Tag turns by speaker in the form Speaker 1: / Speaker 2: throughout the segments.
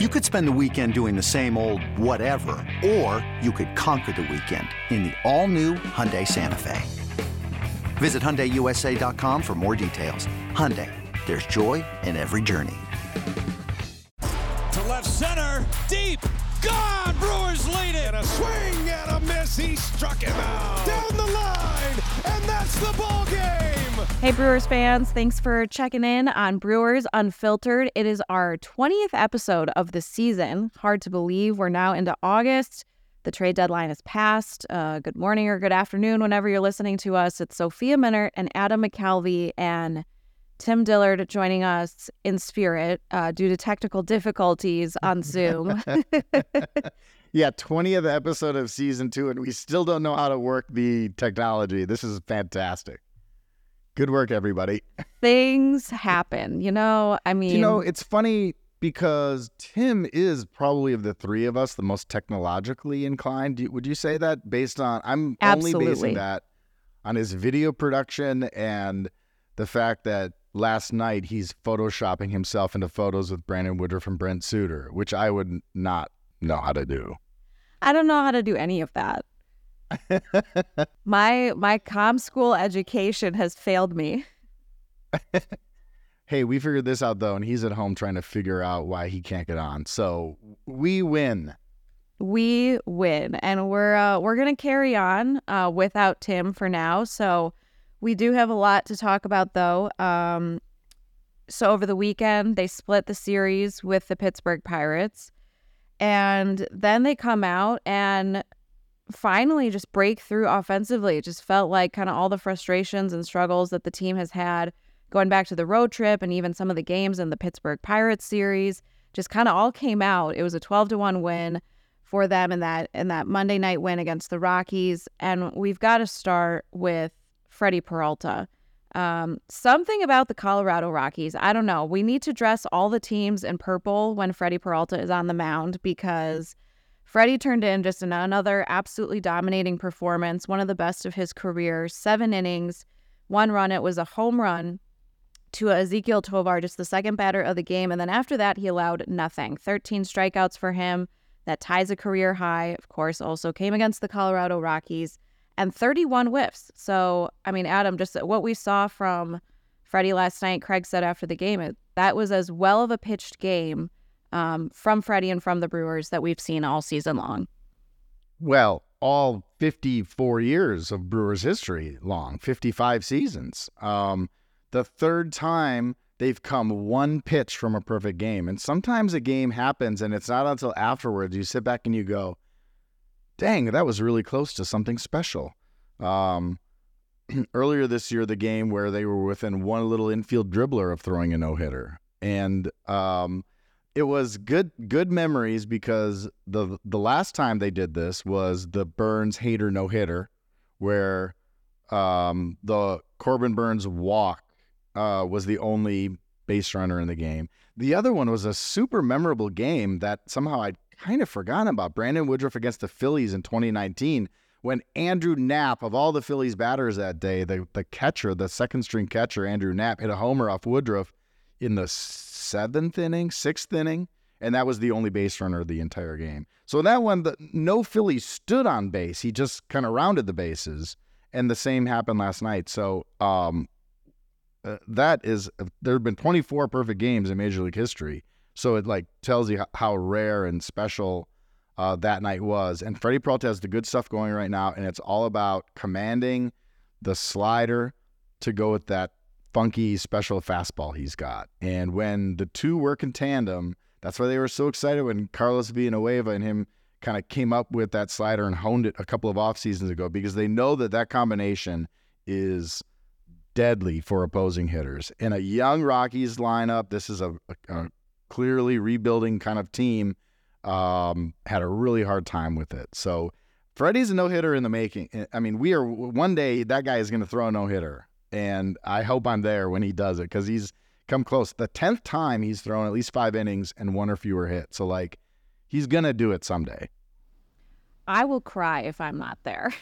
Speaker 1: You could spend the weekend doing the same old whatever, or you could conquer the weekend in the all-new Hyundai Santa Fe. Visit HyundaiUSA.com for more details. Hyundai, there's joy in every journey.
Speaker 2: To left center, deep, gone! Brewers lead it!
Speaker 3: And a swing and a miss, he struck him out! Down the line, and that's the ball game!
Speaker 4: Hey, Brewers fans, thanks for checking in on Brewers Unfiltered. It is our 20th episode of the season. Hard to believe we're now into August. The trade deadline is passed. Uh, good morning or good afternoon, whenever you're listening to us. It's Sophia Minnaert and Adam McCalvy and Tim Dillard joining us in spirit uh, due to technical difficulties on Zoom.
Speaker 5: yeah, 20th episode of season two, and we still don't know how to work the technology. This is fantastic. Good work, everybody.
Speaker 4: Things happen, you know. I mean,
Speaker 5: you know, it's funny because Tim is probably of the three of us the most technologically inclined. would you say that based on? I'm
Speaker 4: Absolutely.
Speaker 5: only basing that on his video production and the fact that last night he's photoshopping himself into photos with Brandon Woodruff and Brent Suter, which I would not know how to do.
Speaker 4: I don't know how to do any of that. my my com school education has failed me.
Speaker 5: hey, we figured this out though, and he's at home trying to figure out why he can't get on. So we win.
Speaker 4: We win, and we're uh, we're gonna carry on uh, without Tim for now. So we do have a lot to talk about though. Um, so over the weekend, they split the series with the Pittsburgh Pirates. And then they come out and finally just break through offensively. It just felt like kind of all the frustrations and struggles that the team has had going back to the road trip and even some of the games in the Pittsburgh Pirates series just kind of all came out. It was a 12 to 1 win for them in that in that Monday night win against the Rockies and we've got to start with Freddy Peralta. Um, something about the Colorado Rockies, I don't know. We need to dress all the teams in purple when Freddy Peralta is on the mound because Freddy turned in just another absolutely dominating performance, one of the best of his career. Seven innings, one run. It was a home run to Ezequiel Tovar, just the second batter of the game. And then after that, he allowed nothing. 13 strikeouts for him. That ties a career high. Of course, also came against the Colorado Rockies and 31 whiffs. So, I mean, Adam, just what we saw from Freddy last night, Craig said after the game, it, that was as well of a pitched game um, from Freddy and from the Brewers that we've seen all season long.
Speaker 5: Well, all 54 years of Brewers history long, 55 seasons. Um, the third time they've come one pitch from a perfect game. And sometimes a game happens and it's not until afterwards you sit back and you go, dang, that was really close to something special. Um, earlier this year, the game where they were within one little infield dribbler of throwing a no hitter. And um, it was good good memories because the the last time they did this was the Burnes Hader no hitter, where um, the Corbin Burnes walk uh, was the only base runner in the game. The other one was a super memorable game that somehow I'd kind of forgotten about. Brandon Woodruff against the Phillies in 2019 when Andrew Knapp, of all the Phillies batters that day, the, the catcher, the second string catcher, Andrew Knapp, hit a homer off Woodruff in the seventh inning, sixth inning, and that was the only base runner of the entire game. So that one, the, no Philly stood on base. He just kind of rounded the bases, and the same happened last night. So um, uh, that is, there have been 24 perfect games in Major League history. So it like tells you how rare and special uh, that night was. And Freddie Peralta has the good stuff going right now, and it's all about commanding the slider to go with that funky special fastball he's got. And when the two work in tandem, that's why they were so excited when Carlos Villanueva and him kind of came up with that slider and honed it a couple of off seasons ago because they know that that combination is deadly for opposing hitters. In a young Rockies lineup, this is a, a, a clearly rebuilding kind of team. Um, had a really hard time with it. So Freddy's a no hitter in the making. I mean, we are one day that guy is going to throw a no hitter and I hope I'm there when he does it because he's come close. The tenth time he's thrown at least five innings and one or fewer hits. So like, he's gonna do it someday.
Speaker 4: I will cry if I'm not there.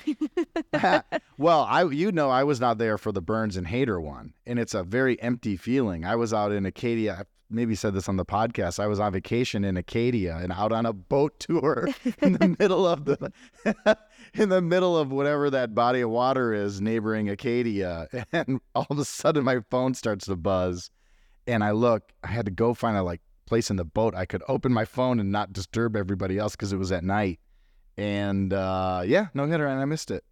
Speaker 5: well, I you know I was not there for the Burnes and Hader one, and it's a very empty feeling. I was out in Acadia. Maybe said this on the podcast. I was on vacation in Acadia and out on a boat tour in the middle of the in the middle of whatever that body of water is neighboring Acadia, and all of a sudden my phone starts to buzz, and I look. I had to go find a like place in the boat I could open my phone and not disturb everybody else because it was at night. And uh, yeah, no hitter, and I missed it.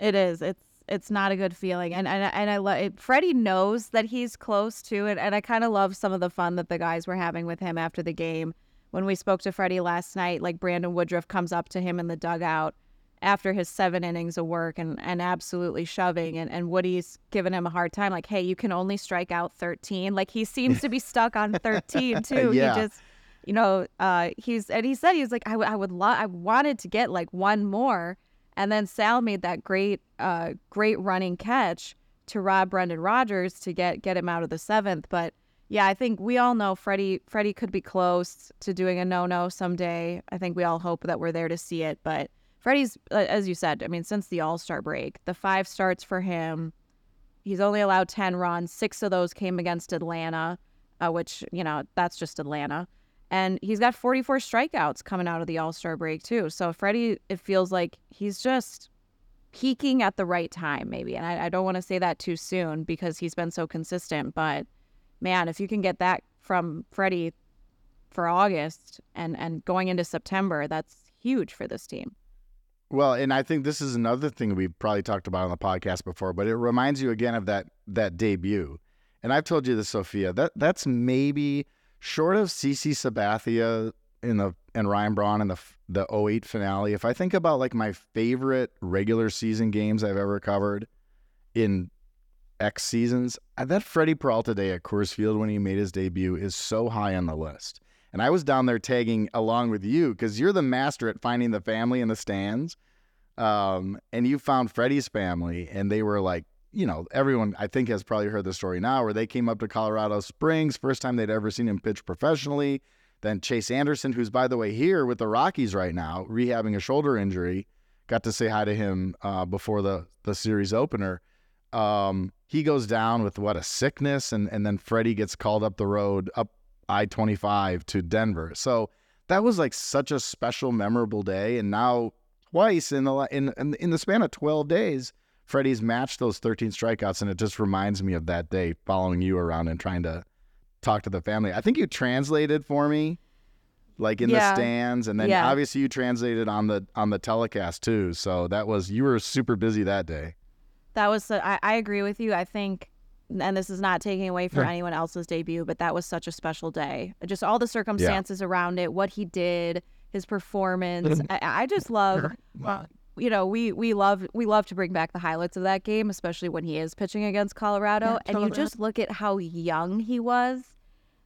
Speaker 4: It is. It's it's not a good feeling, and and and I love. Freddy knows that he's close to it, and I kind of love some of the fun that the guys were having with him after the game. When we spoke to Freddy last night, like Brandon Woodruff comes up to him in the dugout after his seven innings of work and, and absolutely shoving and, and Woody's giving him a hard time like hey you can only strike out 13 like he seems to be stuck on 13 too
Speaker 5: Yeah.
Speaker 4: he just you know uh he's and he said he was like I, w- I would love I wanted to get like one more and then Sal made that great uh great running catch to rob Brendan Rodgers to get get him out of the seventh but yeah, I think we all know Freddy Freddy could be close to doing a no-no someday. I think we all hope that we're there to see it, but Freddy's as you said, I mean since the All-Star break, the five starts for him. He's only allowed 10 runs. 6 of those came against Atlanta, uh, which, you know, that's just Atlanta. And he's got 44 strikeouts coming out of the All-Star break too. So Freddy it feels like he's just peaking at the right time maybe. And I, I don't want to say that too soon because he's been so consistent, but man, if you can get that from Freddy for August and and going into September, that's huge for this team.
Speaker 5: Well, and I think this is another thing we've probably talked about on the podcast before, but it reminds you again of that that debut. And I've told you this, Sophia. That that's maybe short of CC Sabathia in the and Ryan Braun in the the 08 finale. If I think about like my favorite regular season games I've ever covered in X seasons, that Freddy Peralta day at Coors Field when he made his debut is so high on the list. And I was down there tagging along with you because you're the master at finding the family in the stands. Um, and you found Freddie's family, and they were like, you know, everyone I think has probably heard the story now where they came up to Colorado Springs, first time they'd ever seen him pitch professionally. Then Chase Anderson, who's by the way here with the Rockies right now, rehabbing a shoulder injury, got to say hi to him uh, before the the series opener. Um, he goes down with what a sickness, and and then Freddy gets called up the road up I twenty five to Denver. So that was like such a special, memorable day. And now twice in the in in, in the span of twelve days, Freddy's matched those thirteen strikeouts, and it just reminds me of that day following you around and trying to talk to the family. I think you translated for me. Like in
Speaker 4: Yeah.
Speaker 5: the stands, and then
Speaker 4: Yeah.
Speaker 5: obviously you translated on the on the telecast too. So that was you were super busy that day.
Speaker 4: That was su- I, I agree with you. I think and this is not taking away from anyone else's debut, but that was such a special day. Just all the circumstances around it, what he did, his performance. I, I just love you know, we we love we love to bring back the highlights of that game, especially when he is pitching against Colorado. and you just look at how young he was,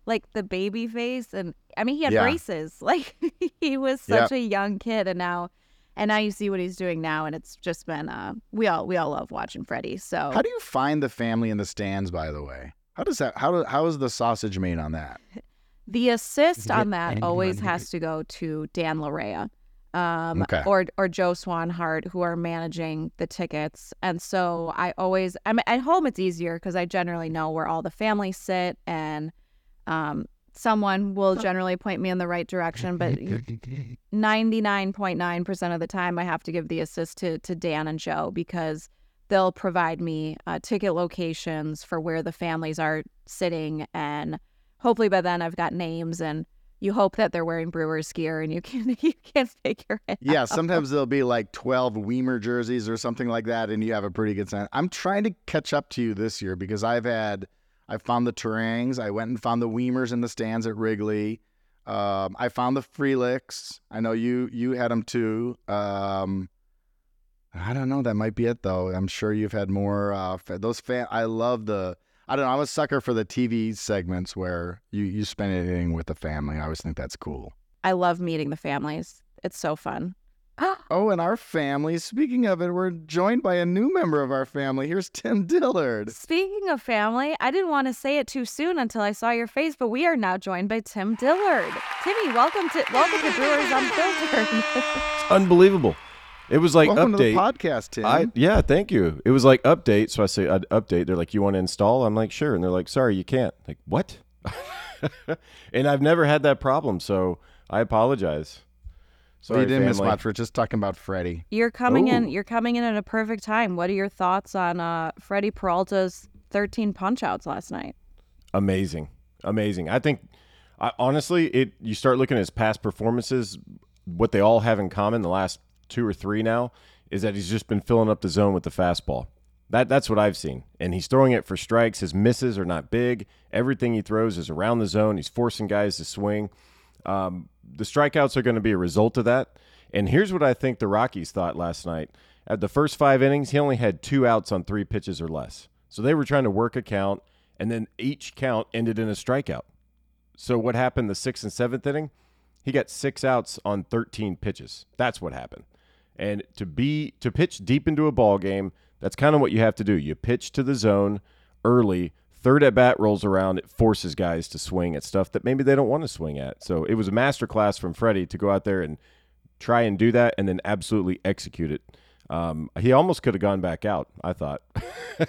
Speaker 4: like the baby face, and I mean he had
Speaker 5: Yeah.
Speaker 4: braces. Like he was
Speaker 5: Yep.
Speaker 4: such a young kid, and now and now you see what he's doing now, and it's just been uh we all we all love watching Freddy. So
Speaker 5: How do you find the family in the stands? By the way, how does that? How do, how is the sausage made on that?
Speaker 4: The assist on that always has to go to Dan Larea, um,
Speaker 5: Okay.
Speaker 4: or or Joe Swanhart, who are managing the tickets. And so I always, I'm at home. It's easier because I generally know where all the families sit, and um, someone will generally point me in the right direction. But 99.9% of the time, I have to give the assist to, to Dan and Joe because they'll provide me uh, ticket locations for where the families are sitting. And hopefully by then I've got names and you hope that they're wearing Brewers gear and you can you can figure it
Speaker 5: Yeah,
Speaker 4: out.
Speaker 5: sometimes there'll be like 12 Wiemer jerseys or something like that, and you have a pretty good sense. I'm trying to catch up to you this year because I've had, I found the Turangs. I went and found the Wiemers in the stands at Wrigley. Um, I found the Frelicks. I know you you had them too. Um, I don't know. That might be it though. I'm sure you've had more. Uh, those fan. I love the. I don't know. I'm a sucker for the TV segments where you you spend anything with the family. I always think that's cool.
Speaker 4: I love meeting the families. It's so fun.
Speaker 5: Oh, and our family, speaking of it, we're joined by a new member of our family. Here's Tim Dillard.
Speaker 4: Speaking of family, I didn't want to say it too soon until I saw your face, but we are now joined by Tim Dillard. Timmy, welcome to welcome to Brewers Unfiltered.
Speaker 6: Unbelievable. It was like
Speaker 5: Welcome
Speaker 6: update.
Speaker 5: to the podcast, Tim.
Speaker 6: I yeah, thank you. It was like update, so I say I'd update. They're like, "You want to install?" I'm like, "Sure," and they're like, "Sorry, you can't." Like, what? and I've never had that problem, so I apologize.
Speaker 5: Sorry,
Speaker 6: Sorry,
Speaker 5: you didn't miss much. We're just talking about Freddy.
Speaker 4: You're coming in. You're coming in at a perfect time. What are your thoughts on uh, Freddy Peralta's 13 punch outs last night?
Speaker 6: Amazing, amazing. I think, I, honestly, it. You start looking at his past performances. What they all have in common, the last two or three now, is that he's just been filling up the zone with the fastball. That that's what I've seen, and he's throwing it for strikes. His misses are not big. Everything he throws is around the zone. He's forcing guys to swing. Um, the strikeouts are going to be a result of that. And here's what I think the Rockies thought last night. At the first five innings, he only had two outs on three pitches or less. So they were trying to work a count, and then each count ended in a strikeout. So what happened the sixth and seventh inning? He got six outs on 13 pitches. That's what happened. And to be to pitch deep into a ball game, that's kind of what you have to do. You pitch to the zone early. Third at bat rolls around, it forces guys to swing at stuff that maybe they don't want to swing at. So it was a masterclass from Freddy to go out there and try and do that, and then absolutely execute it. Um, he almost could have gone back out. I thought.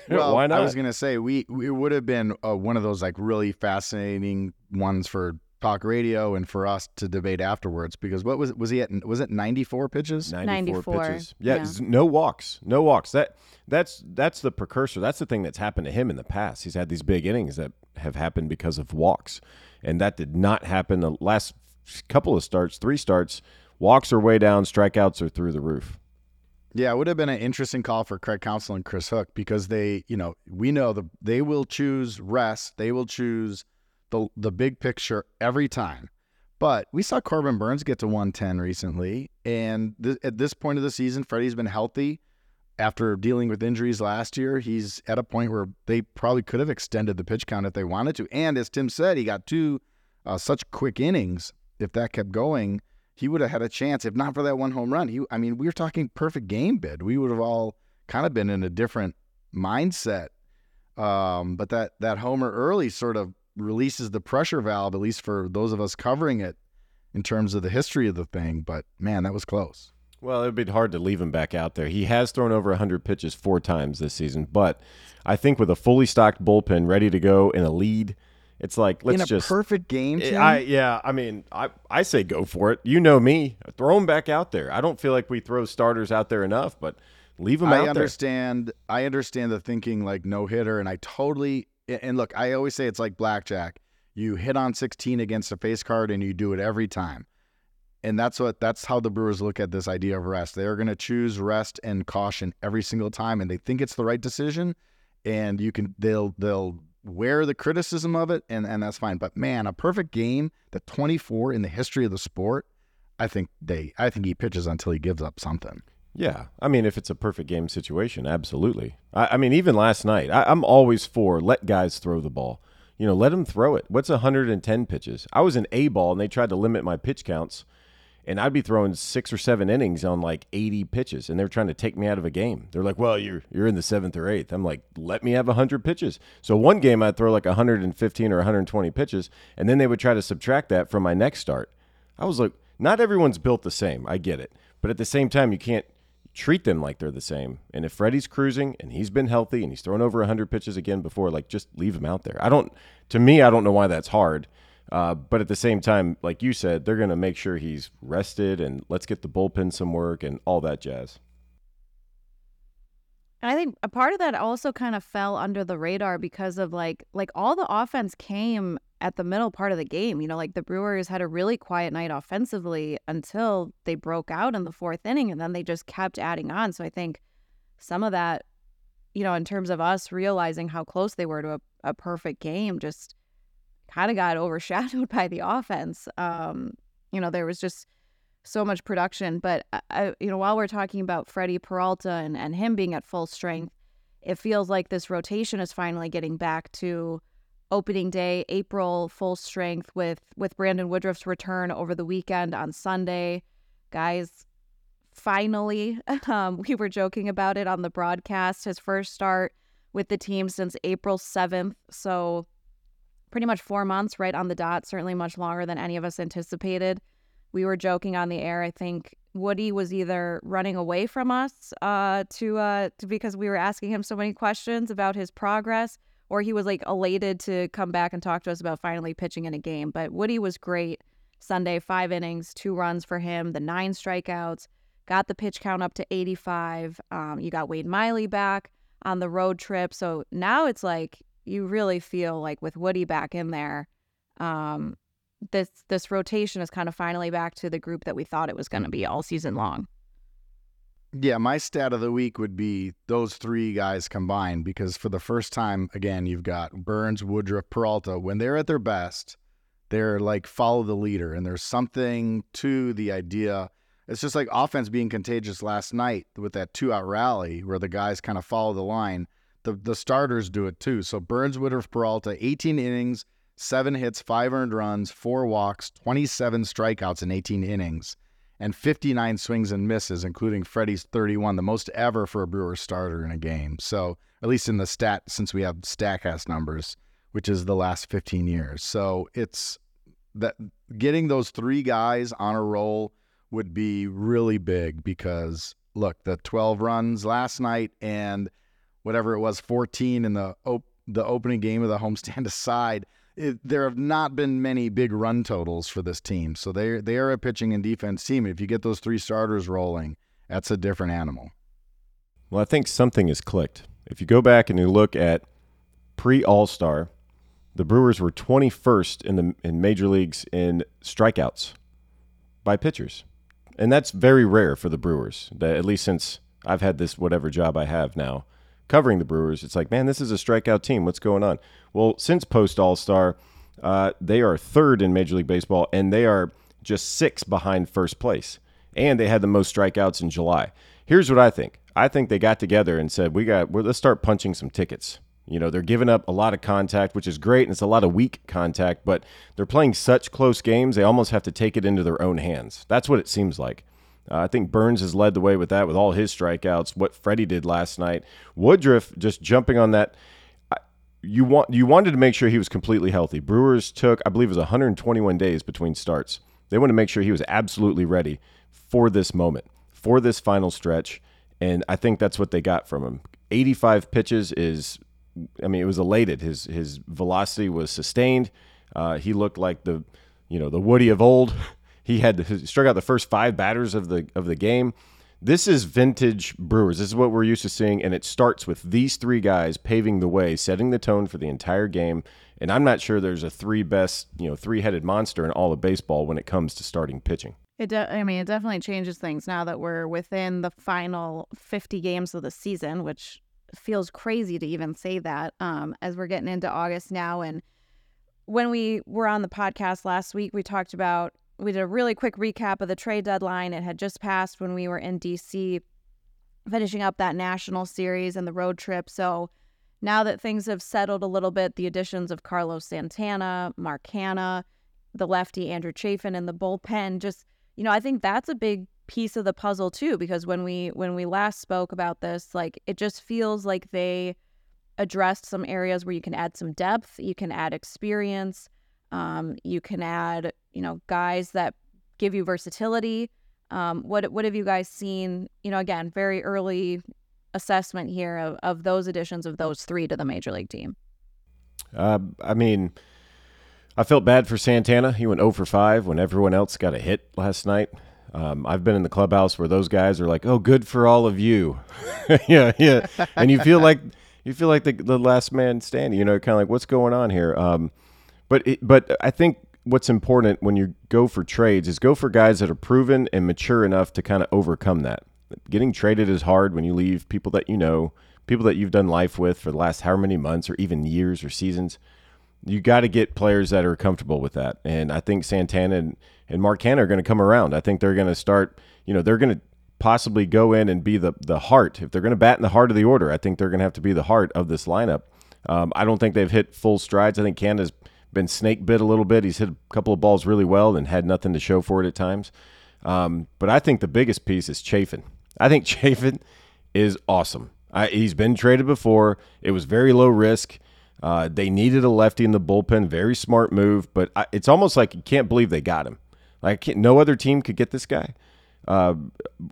Speaker 5: Well,
Speaker 6: Why not?
Speaker 5: I was gonna say we it would have been uh, one of those like really fascinating ones for talk radio and for us to debate afterwards because what was was he at was it 94 pitches
Speaker 4: 94,
Speaker 6: pitches. Yeah,
Speaker 4: yeah.
Speaker 6: no walks, no walks. That that's that's the precursor. That's the thing that's happened to him in the past. He's had these big innings that have happened because of walks, and that did not happen the last couple of starts, three starts. Walks are way down, strikeouts are through the roof.
Speaker 5: Yeah, it would have been an interesting call for Craig Counsell and Chris Hook because they, you know, we know the they will choose rest, they will choose the the big picture every time. But we saw Corbin Burnes get to 110 recently, and th- at this point of the season, Freddy's been healthy after dealing with injuries last year. He's at a point where they probably could have extended the pitch count if they wanted to. And as Tim said, he got two uh, such quick innings. If that kept going, he would have had a chance. If not for that one home run, he, I mean, we were talking perfect game bid. We would have all kind of been in a different mindset. Um, but that that homer early sort of releases the pressure valve, at least for those of us covering it, in terms of the history of the thing. But man, that was close.
Speaker 6: Well, it'd be hard to leave him back out there. He has thrown over 100 pitches four times this season, but I think with a fully stocked bullpen ready to go in a lead, it's like let's
Speaker 5: in a
Speaker 6: just
Speaker 5: perfect game,
Speaker 6: I yeah, I mean, I I say go for it. You know me, throw him back out there. I don't feel like we throw starters out there enough, but leave him
Speaker 5: I
Speaker 6: out
Speaker 5: understand. I understand the thinking like no hitter, and I totally. And look, I always say it's like blackjack. You hit on 16 against a face card, and you do it every time. And that's what that's how the Brewers look at this idea of rest. They are going to choose rest and caution every single time, and they think it's the right decision. And you can they'll they'll wear the criticism of it, and and that's fine. But man, a perfect game, the 24 in the history of the sport. I think they. I think he pitches until he gives up something.
Speaker 6: Yeah, I mean, if it's a perfect game situation, absolutely. I, I mean, even last night, I, I'm always for let guys throw the ball. You know, let them throw it. What's 110 pitches? I was an A ball, and they tried to limit my pitch counts, and I'd be throwing six or seven innings on like 80 pitches, and they're trying to take me out of a game. They're like, "Well, you're you're in the seventh or eighth. I'm like, "Let me have 100 pitches." So one game I'd throw like 115 or 120 pitches, and then they would try to subtract that from my next start. I was like, not everyone's built the same. I get it, but at the same time, you can't treat them like they're the same. And if Freddy's cruising and he's been healthy and he's thrown over 100 pitches again before, like just leave him out there. I don't. To me, I don't know why that's hard. Uh, but at the same time, like you said, they're going to make sure he's rested and let's get the bullpen some work and all that jazz.
Speaker 4: I think a part of that also kind of fell under the radar because of like like all the offense came at the middle part of the game. You know, like the Brewers had a really quiet night offensively until they broke out in the fourth inning and then they just kept adding on. So I think some of that, you know, in terms of us realizing how close they were to a, a perfect game, just kind of got overshadowed by the offense. Um, you know, there was just so much production. But I- you know, while we're talking about Freddy Peralta and, and him being at full strength, it feels like this rotation is finally getting back to opening day, April full strength with with Brandon Woodruff's return over the weekend on Sunday. Guys, finally, um, we were joking about it on the broadcast. His first start with the team since April seventh, so pretty much four months, right on the dot. Certainly much longer than any of us anticipated we were joking on the air. I think Woody was either running away from us uh, to, uh, to because we were asking him so many questions about his progress, or he was like elated to come back and talk to us about finally pitching in a game. But Woody was great Sunday, five innings, two runs for him, the nine strikeouts, got the pitch count up to 85. Um, you got Wade Miley back on the road trip. So now it's like you really feel like with Woody back in there, um, this this rotation is kind of finally back to the group that we thought it was going to mm. be all season long.
Speaker 5: Yeah, my stat of the week would be those three guys combined because for the first time, again, you've got Burnes, Woodruff, Peralta. When they're at their best, they're like follow the leader, and there's something to the idea. It's just like offense being contagious last night with that two out rally where the guys kind of follow the line. The the starters do it too. So Burnes, Woodruff, Peralta, 18 innings, seven hits, five earned runs, four walks, 27 strikeouts in 18 innings and 59 swings and misses, including Freddy's 31, the most ever for a Brewers starter in a game. So, at least in the stat, since we have StatCast numbers, which is the last 15 years. So, it's that getting those three guys on a roll would be really big because look, the 12 runs last night and whatever it was, 14 in the op- the opening game of the homestand aside it, there have not been many big run totals for this team. So they they are a pitching and defense team. If you get those three starters rolling, that's a different animal.
Speaker 6: Well, I think something has clicked. If you go back and you look at pre All Star, the Brewers were 21st in the in major leagues in strikeouts by pitchers, and that's very rare for the Brewers. At least since I've had this whatever job I have now covering the Brewers, it's like, man, this is a strikeout team. What's going on? Well, since post All Star, uh, they are third in Major League Baseball, and they are just six behind first place. And they had the most strikeouts in July. Here's what I think. I think they got together and said, "We got. Well, let's start punching some tickets." You know, they're giving up a lot of contact, which is great, and it's a lot of weak contact. But they're playing such close games; they almost have to take it into their own hands. That's what it seems like. Uh, I think Burnes has led the way with that, with all his strikeouts. What Freddy did last night, Woodruff just jumping on that. You want you wanted to make sure he was completely healthy. Brewers took, I believe, it was 121 days between starts. They wanted to make sure he was absolutely ready for this moment, for this final stretch, and I think that's what they got from him. 85 pitches is, I mean, it was elated. His his velocity was sustained. Uh, he looked like the, you know, the Woody of old. He had he struck out the first five batters of the of the game. This is vintage Brewers. This is what we're used to seeing, and it starts with these three guys paving the way, setting the tone for the entire game. And I'm not sure there's a three best, you know, three headed monster in all of baseball when it comes to starting pitching.
Speaker 4: It, de- I mean, it definitely changes things now that we're within the final 50 games of the season, which feels crazy to even say that. Um, as we're getting into August now, and when we were on the podcast last week, we talked about we did a really quick recap of the trade deadline. It had just passed when we were in DC, finishing up that national series and the road trip. So now that things have settled a little bit, the additions of Carlos Santana, Mark Canha, the lefty Andrew Chafin in the bullpen, just you know, I think that's a big piece of the puzzle too, because when we when we last spoke about this, like it just feels like they addressed some areas where you can add some depth, you can add experience, um, you can add, you know, guys that give you versatility. Um, what what have you guys seen? You know, again, very early assessment here of, of those additions of those three to the major league team.
Speaker 6: Uh, I mean, I felt bad for Santana. He went 0 for 5 when everyone else got a hit last night. Um, I've been in the clubhouse where those guys are like, "Oh, good for all of you," yeah, yeah, and you feel like you feel like the, the last man standing. You know, kind of like what's going on here. Um, but it, but I think what's important when you go for trades is go for guys that are proven and mature enough to kind of overcome that. Getting traded is hard when you leave people that you know, people that you've done life with for the last however many months or even years or seasons. You got to get players that are comfortable with that. And I think Santana and, and Mark Canha are going to come around. I think they're going to start, you know, they're going to possibly go in and be the, the heart. If they're going to bat in the heart of the order, I think they're going to have to be the heart of this lineup. Um, I don't think they've hit full strides. I think Canha's been snake bit a little bit. He's hit a couple of balls really well and had nothing to show for it at times. Um, but I think the biggest piece is Chafin. I think Chafin is awesome. I, he's been traded before. It was very low risk. Uh, they needed a lefty in the bullpen. Very smart move, but I, it's almost like you can't believe they got him. Like no other team could get this guy. Uh,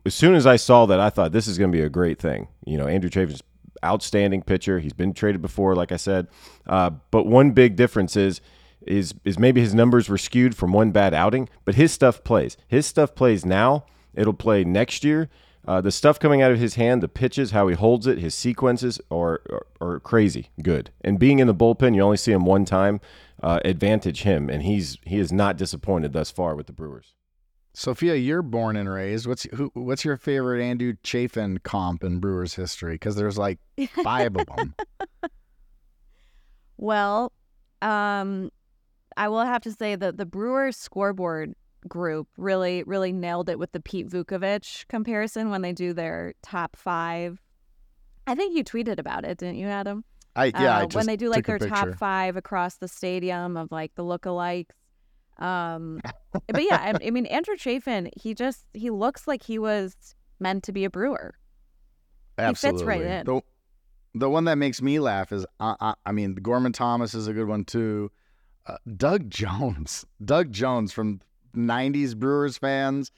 Speaker 6: as soon as I saw that, I thought this is going to be a great thing. You know, Andrew Chafin's outstanding pitcher. He's been traded before, like I said. Uh, but one big difference is is is maybe his numbers were skewed from one bad outing, but his stuff plays. His stuff plays now. It'll play next year. Uh, the stuff coming out of his hand, the pitches, how he holds it, his sequences are, are, are crazy good. And being in the bullpen, you only see him one time. Uh, advantage him, and he's he is not disappointed thus far with the Brewers.
Speaker 5: Sophia, you're born and raised. What's who, what's your favorite Andrew Chafin comp in Brewers history? Because there's like five of them.
Speaker 4: Well, um, I will have to say that the Brewers scoreboard group really, really nailed it with the Pete Vuckovich comparison when they do their top five. I think you tweeted about it, didn't you, Adam?
Speaker 5: I yeah. I
Speaker 4: Uh, when they do like their top five across the stadium of like the lookalikes. Um, but yeah, I, I mean Andrew Chafin, he just he looks like he was meant to be a Brewer.
Speaker 5: Absolutely.
Speaker 4: fits right in.
Speaker 5: The, the one that makes me laugh is, uh, uh, I mean, Gorman Thomas is a good one too. Uh, Doug Jones, Doug Jones from '90s Brewers fans,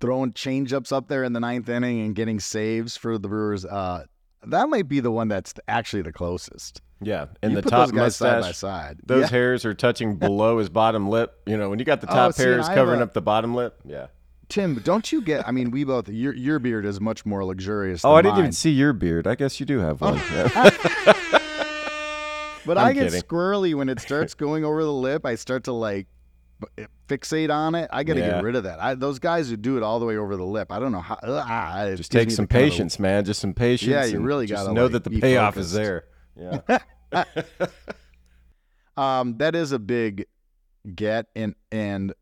Speaker 5: throwing changeups up there in the ninth inning and getting saves for the Brewers. Uh, that might be the one that's actually the closest.
Speaker 6: Yeah, and
Speaker 5: you
Speaker 6: the top
Speaker 5: guys side by
Speaker 6: mustache,
Speaker 5: side.
Speaker 6: those
Speaker 5: Yeah.
Speaker 6: hairs are touching below his bottom lip. You know, when you got the
Speaker 5: Oh,
Speaker 6: top
Speaker 5: see,
Speaker 6: hairs covering
Speaker 5: a-
Speaker 6: up the bottom lip. Yeah.
Speaker 5: Tim, don't you get? I mean, we both. Your your beard is much more luxurious.
Speaker 6: Oh, I didn't
Speaker 5: mine.
Speaker 6: even see your beard. I guess you do have one. Yeah.
Speaker 5: But
Speaker 6: I'm
Speaker 5: I get
Speaker 6: kidding.
Speaker 5: squirrely when it starts going over the lip. I start to like fixate on it. I got to
Speaker 6: Yeah.
Speaker 5: get rid of that. I, those guys who do it all the way over the lip, I don't know how. ah,
Speaker 6: Just take some
Speaker 5: the kind of-
Speaker 6: patience, man. Just some patience.
Speaker 5: Yeah, you really gotta,
Speaker 6: know
Speaker 5: like,
Speaker 6: that the payoff is there. Yeah.
Speaker 5: Um, that is a big get. And and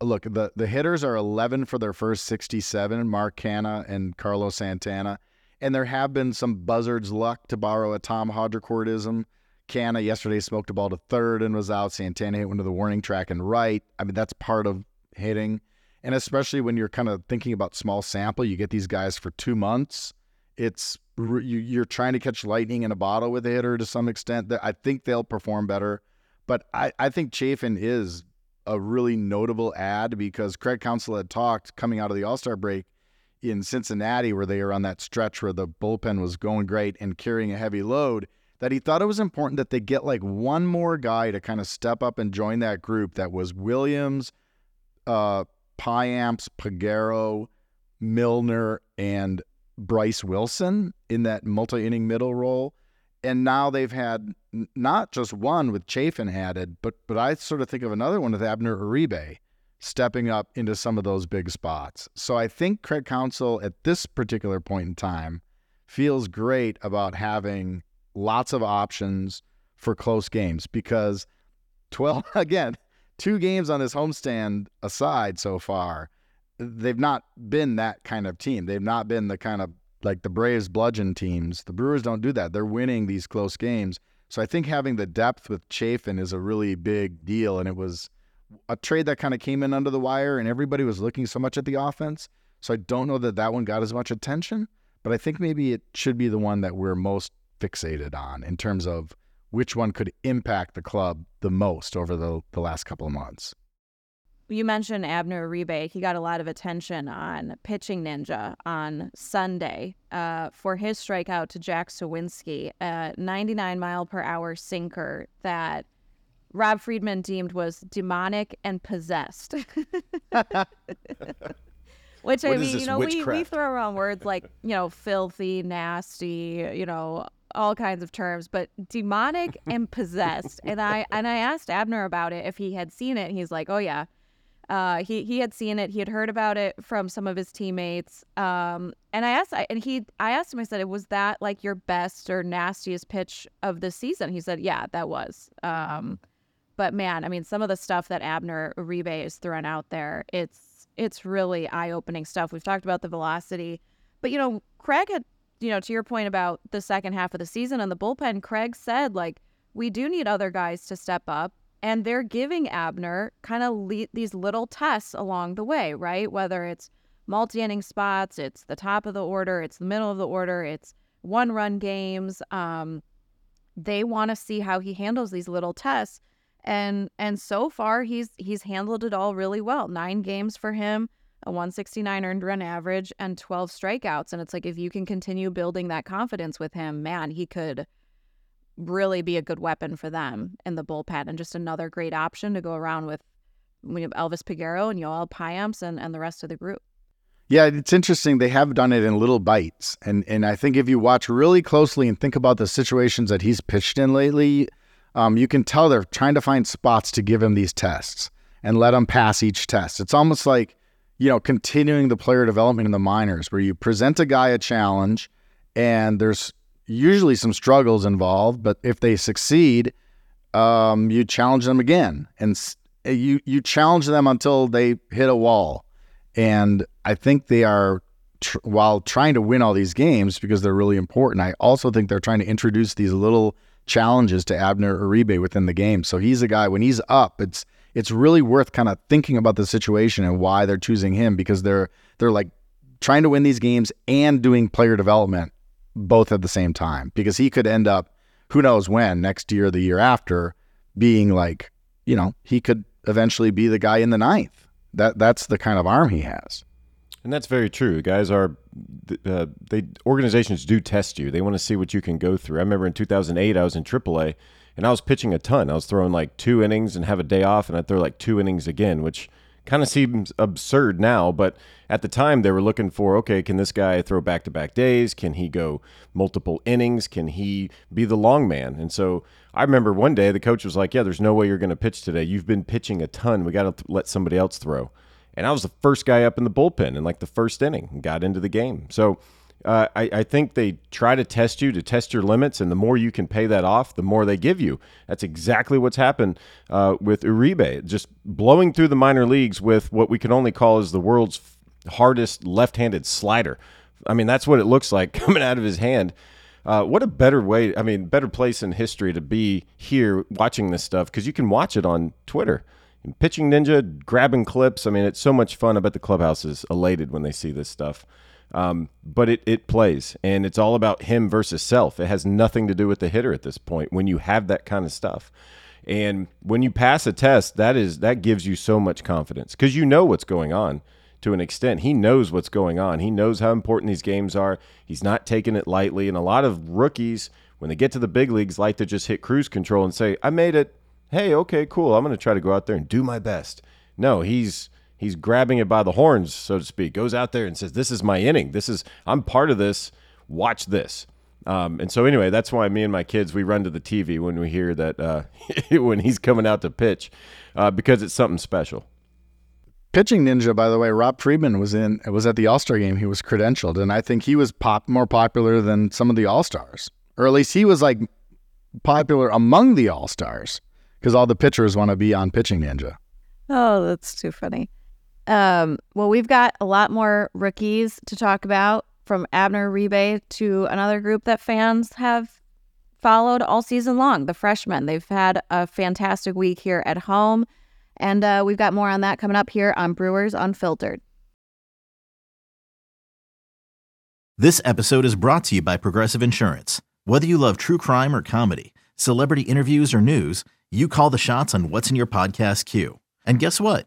Speaker 5: look, the the hitters are 11 for their first 67. Mark Canha and Carlos Santana, and there have been some buzzards luck to borrow a Tom Haudricourtism. Canha yesterday smoked a ball to third and was out. Santana hit one to the warning track and right. I mean, that's part of hitting. And especially when you're kind of thinking about small sample, you get these guys for two months. It's you- you're trying to catch lightning in a bottle with a hitter to some extent. That I think they'll perform better. But I, I think Chafin is a really notable ad because Craig Counsell had talked coming out of the All Star break in Cincinnati, where they were on that stretch where the bullpen was going great and carrying a heavy load, that he thought it was important that they get like one more guy to kind of step up and join that group that was Williams, uh, Payamps, Peguero, Milner, and Bryce Wilson in that multi inning middle role. And now they've had not just one with Chafin added, but but I sort of think of another one with Abner Uribe stepping up into some of those big spots. So I think Craig Counsell at this particular point in time feels great about having lots of options for close games because 12 again, two games on this homestand aside so far, they've not been that kind of team. They've not been the kind of like the Braves bludgeon teams. The Brewers don't do that. They're winning these close games. So I think having the depth with Chafin is a really big deal. And it was a trade that kind of came in under the wire, and everybody was looking so much at the offense. So I don't know that that one got as much attention, but I think maybe it should be the one that we're most fixated on in terms of which one could impact the club the most over the, the last couple of months.
Speaker 4: You mentioned Abner Uribe. He got a lot of attention on Pitching Ninja on Sunday uh, for his strikeout to Jack Suwinski, a 99 mile per hour sinker that Rob Friedman deemed was demonic and possessed. Which I mean, you know, we, we throw around words like, you know, filthy, nasty, you know, all kinds of terms, but demonic and possessed. And I and I asked Abner about it if he had seen it. He's like, Oh yeah. Uh, he he had seen it. He had heard about it from some of his teammates. Um, and I asked, I, and he, I asked him. I said, "Was that like your best or nastiest pitch of the season?" He said, "Yeah, that was." Um, but man, I mean, some of the stuff that Abner Uribe is throwing out there, it's it's really eye opening stuff. We've talked about the velocity, but you know, Craig had, you know, to your point about the second half of the season and the bullpen, Craig said like we do need other guys to step up. And they're giving Abner kind of le- these little tests along the way, right? Whether it's multi inning spots, it's the top of the order, it's the middle of the order, it's one run games. Um, they want to see how he handles these little tests. And and so far he's he's handled it all really well. Nine games for him, a 169 earned run average, and 12 strikeouts. And it's like if you can continue building that confidence with him, man, he could really be a good weapon for them in the bullpen and just another great option to go around with we have Elvis Peguero and Yoel Payamps and, and the rest of the group.
Speaker 5: Yeah, it's interesting. They have done it in little bites. And and I think if you watch really closely and think about the situations that he's pitched in lately, um, you can tell they're trying to find spots to give him these tests and let him pass each test. It's almost like, you know, continuing the player development in the minors where you present a guy a challenge and there's usually some struggles involved, but if they succeed, um, you challenge them again and you you challenge them until they hit a wall. And I think they are tr- while trying to win all these games because they're really important. I also think they're trying to introduce these little challenges to Abner Uribe within the game. So he's a guy when he's up, it's it's really worth kind of thinking about the situation and why they're choosing him because they're they're like trying to win these games and doing player development both at the same time because he could end up who knows when next year the year after being like you know he could eventually be the guy in the ninth. That that's the kind of arm he has.
Speaker 6: And that's very true. Guys are uh, they organizations do test you. They want to see what you can go through. I remember in 2008 i was in aaa and I was pitching a ton. I was throwing like two innings and have a day off, and I'd throw like two innings again, which kind of seems absurd now. But at the time, they were looking for okay, can this guy throw back to back days? Can he go multiple innings? Can he be the long man? And so I remember one day the coach was like, Yeah, there's no way you're going to pitch today. You've been pitching a ton. We got to let somebody else throw. And I was the first guy up in the bullpen in like the first inning and got into the game. So uh, I, I, think they try to test you to test your limits, and the more you can pay that off, the more they give you. That's exactly what's happened uh, with Uribe, just blowing through the minor leagues with what we can only call as the world's hardest left-handed slider. I mean, that's what it looks like coming out of his hand. Uh, what a better way, I mean, better place in history to be here watching this stuff because you can watch it on Twitter. Pitching Ninja, grabbing clips. I mean, it's so much fun. I bet the clubhouse is elated when they see this stuff. Um, but it, it plays, and it's all about him versus self. It has nothing to do with the hitter at this point when you have that kind of stuff. And when you pass a test, that is that gives you so much confidence because you know what's going on to an extent. He knows what's going on. He knows how important these games are. He's not taking it lightly. And a lot of rookies, when they get to the big leagues, like to just hit cruise control and say, I made it. Hey, okay, cool. I'm going to try to go out there and do my best. No, he's he's grabbing it by the horns, so to speak. Goes out there and says, "This is my inning. This is I'm part of this. Watch this." Um, and so anyway, that's why me and my kids we run to the TV when we hear that uh, when he's coming out to pitch uh, because it's something special.
Speaker 5: Pitching ninja, by the way, Rob Friedman was in was at the All Star game. He was credentialed, and I think he was pop more popular than some of the All Stars, or at least he was like popular among the All Stars because all the pitchers want to be on Pitching Ninja.
Speaker 4: Oh, that's too funny. Um, well, we've got a lot more rookies to talk about from Abner Uribe to another group that fans have followed all season long, the freshmen. They've had a fantastic week here at home. And uh, we've got more on that coming up here on Brewers Unfiltered.
Speaker 7: This episode is brought to you by Progressive Insurance. Whether you love true crime or comedy, celebrity interviews or news, you call the shots on what's in your podcast queue. And guess what?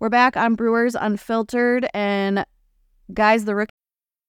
Speaker 4: We're back on Brewers Unfiltered, and guys, the rookie.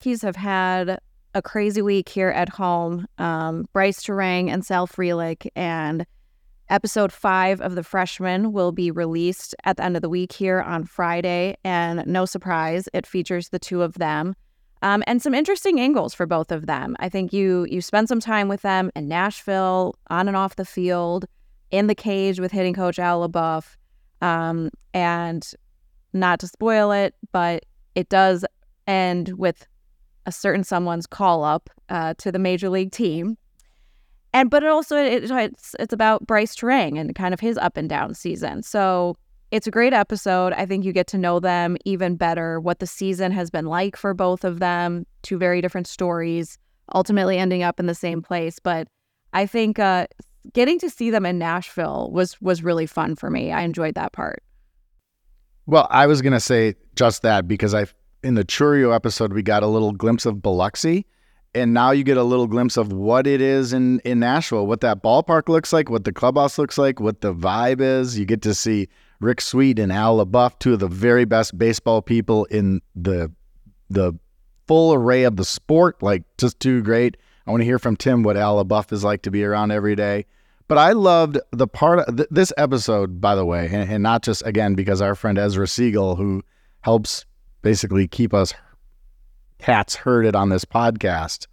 Speaker 4: Rockies have had a crazy week here at home. Um, Brice Turang and Sal Frelick, and Episode five of The Freshman will be released at the end of the week here on Friday. And no surprise, it features the two of them um, and some interesting angles for both of them. I think you you spend some time with them in Nashville, on and off the field, in the cage with hitting coach Al LeBoeuf. Um, and not to spoil it, but it does end with a certain someone's call up uh, to the major league team and but it also it, it's it's about Bryce Turang and kind of his up and down season. So it's a great episode. I think you get to know them even better, what the season has been like for both of them. Two very different stories, ultimately ending up in the same place. But I think uh, getting to see them in Nashville was was really fun for me. I enjoyed that part.
Speaker 5: Well, I was gonna say just that because I in the Chourio episode we got a little glimpse of Biloxi and now you get a little glimpse of what it is in in Nashville, what that ballpark looks like, what the clubhouse looks like, what the vibe is. You get to see Rick Sweet and Al LeBoeuf, two of the very best baseball people in the the full array of the sport, like just too great. I want to hear from Tim what Al LeBoeuf is like to be around every day. But I loved the part of th- this episode, by the way, and, and not just again because our friend Ezra Siegel, who helps basically keep us cats herded on this podcast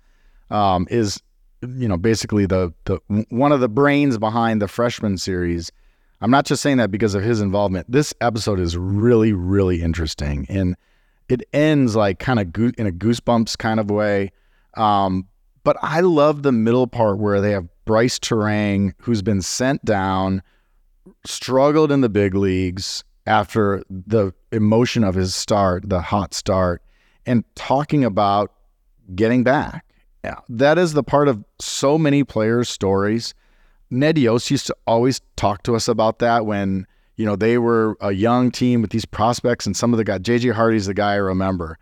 Speaker 5: um, is you know basically the the one of the brains behind the freshman series. I'm not just saying that because of his involvement. This episode is really really interesting and it ends like kind of go- in a goosebumps kind of way. Um, but i love the middle part where they have Bryce turang who's been sent down struggled in the big leagues after the emotion of his start the hot start and talking about getting back. Yeah, that is the part of so many players' stories. Ned Yost used to always talk to us about that when you know they were a young team with these prospects, and some of the guys. JJ Hardy's the guy I remember.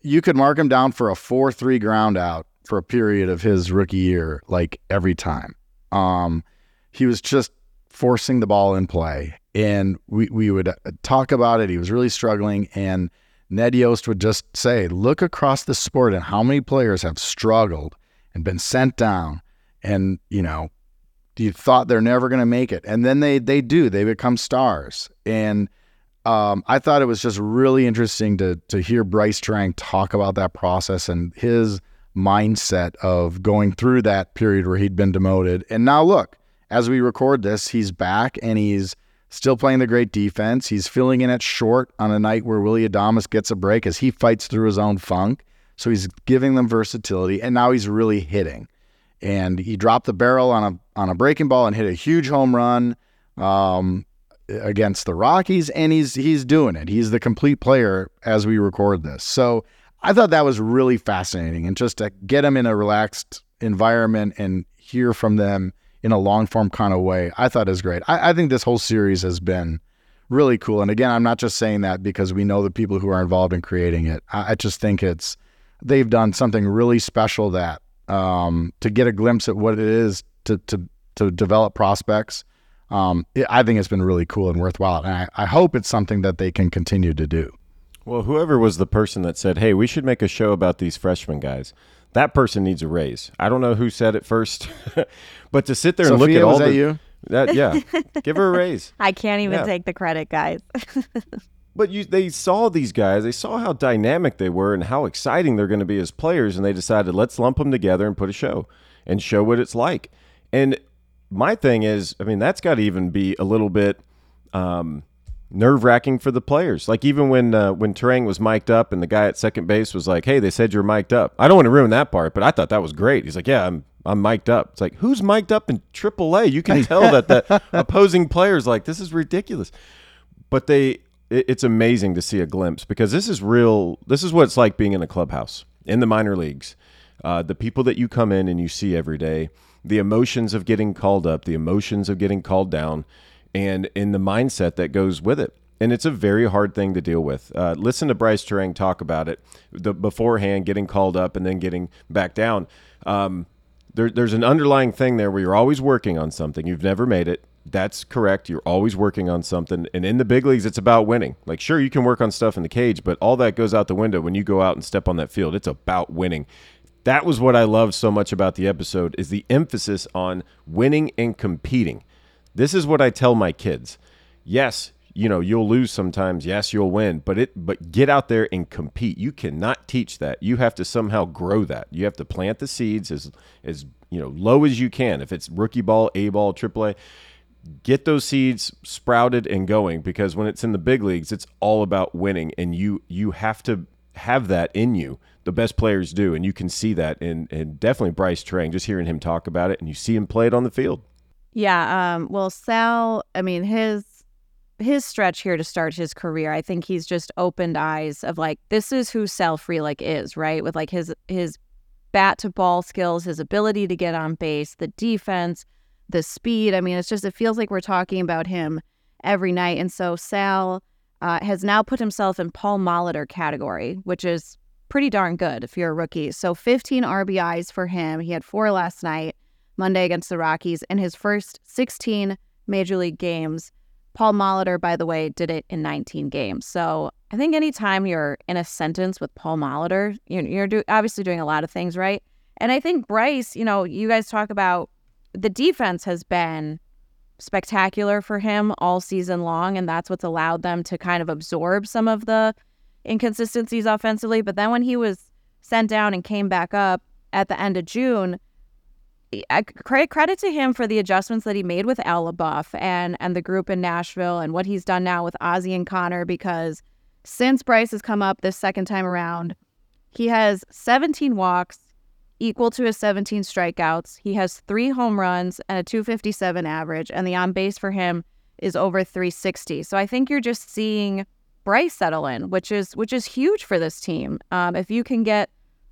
Speaker 5: You could mark him down for a four-three ground out for a period of his rookie year, like every time. Um, he was just forcing the ball in play, and we we would uh, talk about it. He was really struggling, and Ned Yost would just say, look across the sport and how many players have struggled and been sent down and, you know, you thought they're never going to make it. And then they they do. They become stars. And um, I thought it was just really interesting to to hear Bryce Turang talk about that process and his mindset of going through that period where he'd been demoted. And now look, as we record this, he's back and he's still playing the great defense. He's filling in at short on a night where Willie Adames gets a break as he fights through his own funk. So he's giving them versatility, and now he's really hitting. And he dropped the barrel on a on a breaking ball and hit a huge home run um, against the Rockies, and he's he's doing it. He's the complete player as we record this. So I thought that was really fascinating, and just to get him in a relaxed environment and hear from them in a long form kind of way, I thought is great. I, I think this whole series has been really cool. And again, I'm not just saying that because we know the people who are involved in creating it. I, I just think it's they've done something really special that um, to get a glimpse at what it is to to to develop prospects. Um, it, I think it's been really cool and worthwhile, and I, I hope it's something that they can continue to do.
Speaker 6: Well, whoever was the person that said, "Hey, we should make a show about these freshman guys," that person needs a raise. I don't know who said it first, but to sit there and
Speaker 5: Sophia,
Speaker 6: look at all
Speaker 5: was that
Speaker 6: the
Speaker 5: you?
Speaker 6: that yeah, give her a raise.
Speaker 4: I can't even
Speaker 6: Yeah.
Speaker 4: take the credit, guys.
Speaker 6: But you, they saw these guys. They saw how dynamic they were and how exciting they're going to be as players, and they decided let's lump them together and put a show and show what it's like. And my thing is, I mean, that's got to even be a little bit um, nerve wracking for the players. Like even when uh, when Turang was mic'd up and the guy at second base was like, "Hey, they said you're mic'd up." I don't want to ruin that part, but I thought that was great. He's like, "Yeah, I'm I'm mic'd up." It's like, who's mic'd up in AAA? You can tell that the opposing players like this is ridiculous but they it, it's amazing to see a glimpse because this is real this is what it's like being in a clubhouse in the minor leagues uh, the people that you come in and you see every day the emotions of getting called up the emotions of getting called down and in the mindset that goes with it and it's a very hard thing to deal with. Uh, listen to Bryce Turang talk about it the beforehand, getting called up and then getting back down. Um, there, there's an underlying thing there where you're always working on something. You've never made it. That's correct. You're always working on something. And in the big leagues, it's about winning. Like, sure, you can work on stuff in the cage, but all that goes out the window when you go out and step on that field. It's about winning. That was what I loved so much about the episode is the emphasis on winning and competing. This is what I tell my kids. Yes, you know, you'll lose sometimes. Yes, you'll win, but it but get out there and compete. You cannot teach that. You have to somehow grow that. You have to plant the seeds as as, you know, low as you can. If it's rookie ball, A ball, triple A, get those seeds sprouted and going because when it's in the big leagues, it's all about winning and you you have to have that in you. The best players do, and you can see that and and definitely Bryce Turang, just hearing him talk about it and you see him play it on the field.
Speaker 4: Yeah, um, well, Sal, I mean, his his stretch here to start his career, I think he's just opened eyes of like this is who Sal Frelick is, right? With like his his bat to ball skills, his ability to get on base, the defense, the speed. I mean, it's just it feels like we're talking about him every night. And so Sal uh, has now put himself in Paul Molitor category, which is pretty darn good if you're a rookie. So 15 RBIs for him. He had four last night, Monday against the Rockies, in his first 16 major league games. Paul Molitor, by the way, did it in 19 games. So I think anytime you're in a sentence with Paul Molitor, you're, you're do, obviously doing a lot of things right. And I think Bryce, you know, you guys talk about the defense has been spectacular for him all season long, and that's what's allowed them to kind of absorb some of the inconsistencies offensively. But then when he was sent down and came back up at the end of June, credit credit to him for the adjustments that he made with Al LeBoeuf and and the group in Nashville and what he's done now with Ozzie and Connor because since Bryce has come up this second time around, he has 17 walks, equal to his 17 strikeouts. He has three home runs and a 257 average, and the on base for him is over 360. So I think you're just seeing Bryce settle in, which is which is huge for this team. Um, if you can get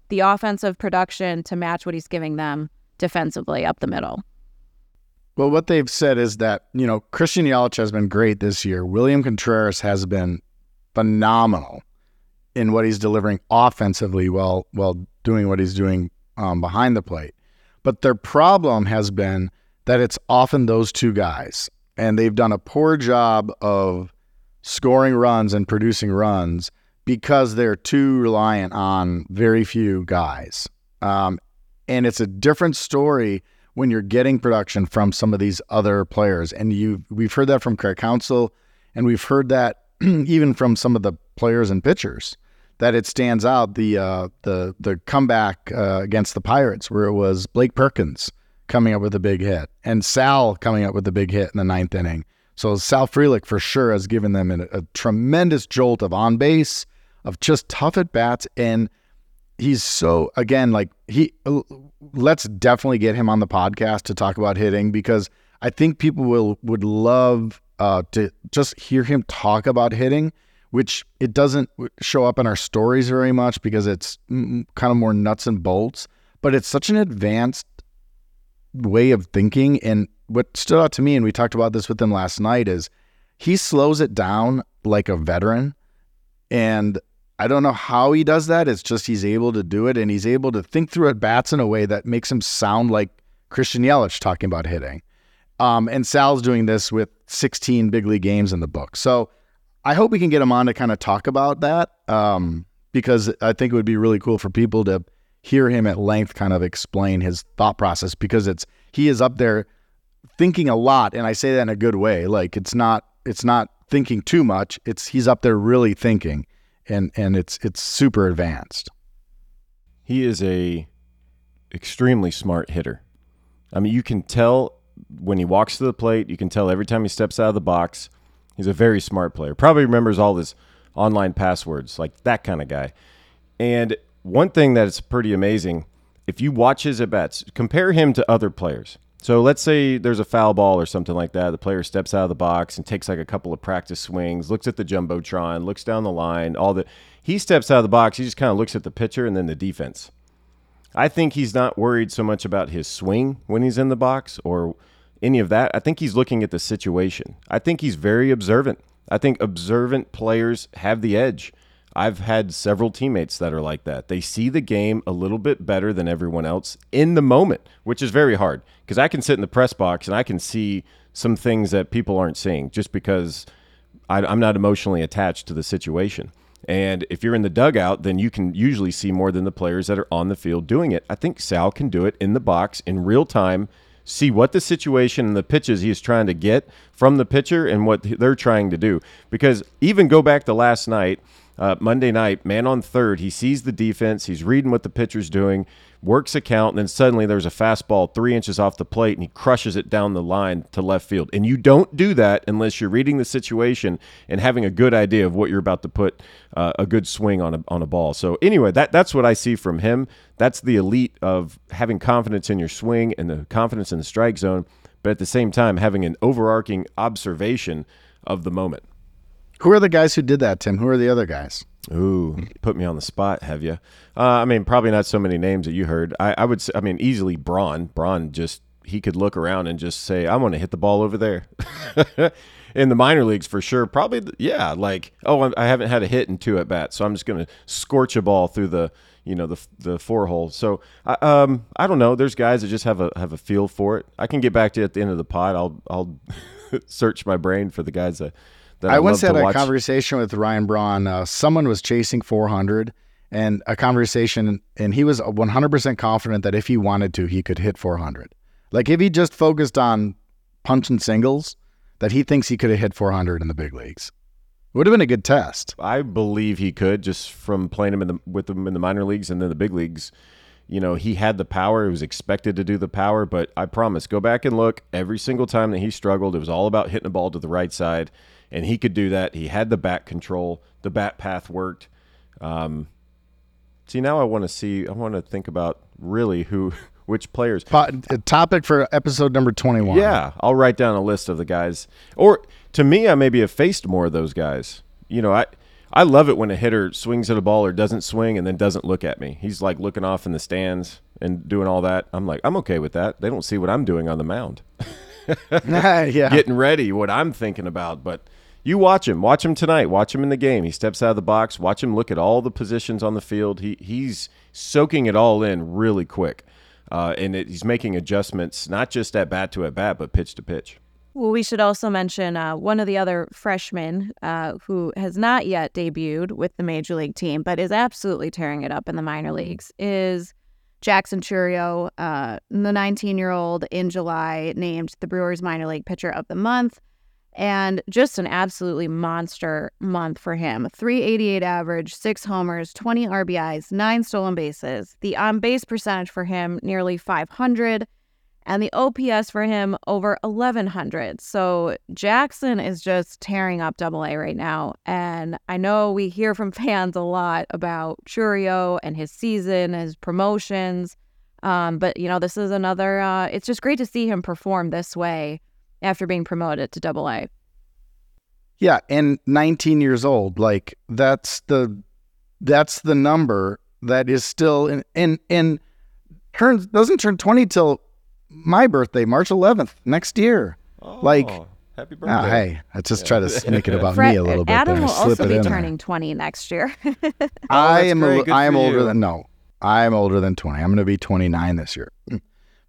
Speaker 4: the offensive production to match what he's giving them defensively up the middle.
Speaker 5: Well, what they've said is that you know Christian Yelich has been great this year. William Contreras has been phenomenal in what he's delivering offensively while while doing what he's doing um, behind the plate. But their problem has been that it's often those two guys, and they've done a poor job of scoring runs and producing runs because they're too reliant on very few guys. Um, and it's a different story when you're getting production from some of these other players. And you, we've heard that from Craig Counsell, and we've heard that even from some of the players and pitchers that it stands out the uh, the the comeback uh, against the Pirates where it was Blake Perkins coming up with a big hit and Sal coming up with a big hit in the ninth inning. So Sal Frelick for sure has given them a, a tremendous jolt of on base, of just tough at bats, and he's so again like he. Uh, let's definitely get him on the podcast to talk about hitting because I think people will would love uh, to just hear him talk about hitting which it doesn't show up in our stories very much because it's mm, mm, kind of more nuts and bolts, but it's such an advanced way of thinking. And what stood out to me, and we talked about this with him last night, is he slows it down like a veteran. And I don't know how he does that. It's just he's able to do it and he's able to think through at bats in a way that makes him sound like Christian Yelich talking about hitting. Um, and Sal's doing this with 16 big league games in the book. So I hope we can get him on to kind of talk about that um, because I think it would be really cool for people to hear him at length kind of explain his thought process because it's he is up there thinking a lot and I say that in a good way like it's not it's not thinking too much it's he's up there really thinking and and it's it's super advanced
Speaker 6: he is a extremely smart hitter I mean you can tell when he walks to the plate you can tell every time he steps out of the box He's a very smart player. Probably remembers all his online passwords, like that kind of guy. And one thing that is pretty amazing, if you watch his at bats, compare him to other players. So let's say there's a foul ball or something like that. The player steps out of the box and takes like a couple of practice swings, looks at the jumbotron, looks down the line, all the. He steps out of the box. He just kind of looks at the pitcher and then the defense. I think he's not worried so much about his swing when he's in the box or any of that. I think he's looking at the situation. I think he's very observant. I think observant players have the edge. I've had several teammates that are like that. They see the game a little bit better than everyone else in the moment, which is very hard because I can sit in the press box and I can see some things that people aren't seeing just because I, am not emotionally attached to the situation. And if you're in the dugout, then you can usually see more than the players that are on the field doing it. I think Sal can do it in the box in real time see what the situation and the pitches he's trying to get from the pitcher and what they're trying to do. Because even go back to last night, uh, Monday night, man on third, he sees the defense, he's reading what the pitcher's doing, works a count, and then suddenly there's a fastball three inches off the plate and he crushes it down the line to left field. And you don't do that unless you're reading the situation and having a good idea of what you're about to put uh, a good swing on a, on a ball. So, anyway, that, that's what I see from him. That's the elite of having confidence in your swing and the confidence in the strike zone, but at the same time, having an overarching observation of the moment.
Speaker 5: Who are the guys who did that, Tim? Who are the other guys?
Speaker 6: Ooh, put me on the spot, have you? Uh, I mean, probably not so many names that you heard. I, I would, say, I mean, easily Braun. Braun just he could look around and just say, "I want to hit the ball over there." in the minor leagues for sure. Probably, yeah. Like, oh, I haven't had a hit in two at bats, so I'm just going to scorch a ball through the, you know, the the four hole. So, um, I don't know. There's guys that just have a have a feel for it. I can get back to it at the end of the pod. I'll I'll search my brain for the guys that I,
Speaker 5: I once had a watch. conversation with Ryan Braun. Uh, someone was chasing 400 and a conversation, and he was 100% confident that if he wanted to, he could hit 400. Like if he just focused on punching singles, that he thinks he could have hit 400 in the big leagues. Would have been a good test.
Speaker 6: I believe he could just from playing him in the, with him in the minor leagues and then the big leagues. You know, he had the power. He was expected to do the power, but I promise, go back and look. Every single time that he struggled, it was all about hitting the ball to the right side and he could do that. He had the bat control. The bat path worked. Um, see, now I want to see. I want to think about really who, which players.
Speaker 5: topic for episode number twenty-one.
Speaker 6: Yeah, I'll write down a list of the guys. Or to me, I maybe have faced more of those guys. You know, I. I love it when a hitter swings at a ball or doesn't swing and then doesn't look at me. He's like looking off in the stands and doing all that. I'm like, I'm okay with that. They don't see what I'm doing on the mound.
Speaker 5: yeah.
Speaker 6: Getting ready, what I'm thinking about. But you watch him. Watch him tonight. Watch him in the game. He steps out of the box. Watch him look at all the positions on the field. He he's soaking it all in really quick, uh, and it, he's making adjustments not just at bat to at bat, but pitch to pitch.
Speaker 4: Well, we should also mention uh, one of the other freshmen uh, who has not yet debuted with the major league team, but is absolutely tearing it up in the minor leagues. Is Jackson Chourio, uh, the 19 year old in July, named the Brewers minor league pitcher of the month and just an absolutely monster month for him. 388 average, six homers, 20 RBIs, nine stolen bases. The on base percentage for him nearly 500, and the OPS for him over 1100. So Jackson is just tearing up Double A right now, and I know we hear from fans a lot about Chourio and his season, his promotions. Um, but you know, this is another. Uh, it's just great to see him perform this way after being promoted to double A.
Speaker 5: Yeah, and 19 years old, like that's the that's the number that is still in in in turns doesn't turn 20 till my birthday, March 11th next year.
Speaker 6: Oh,
Speaker 5: like
Speaker 6: happy birthday. Oh,
Speaker 5: hey, I just yeah. try to make it about Fred, me a little bit.
Speaker 4: Adam
Speaker 5: there.
Speaker 4: will
Speaker 5: also
Speaker 4: be turning 20 next year.
Speaker 5: oh, I am a, I am older you. than no. I am older than 20. I'm going to be 29 this year.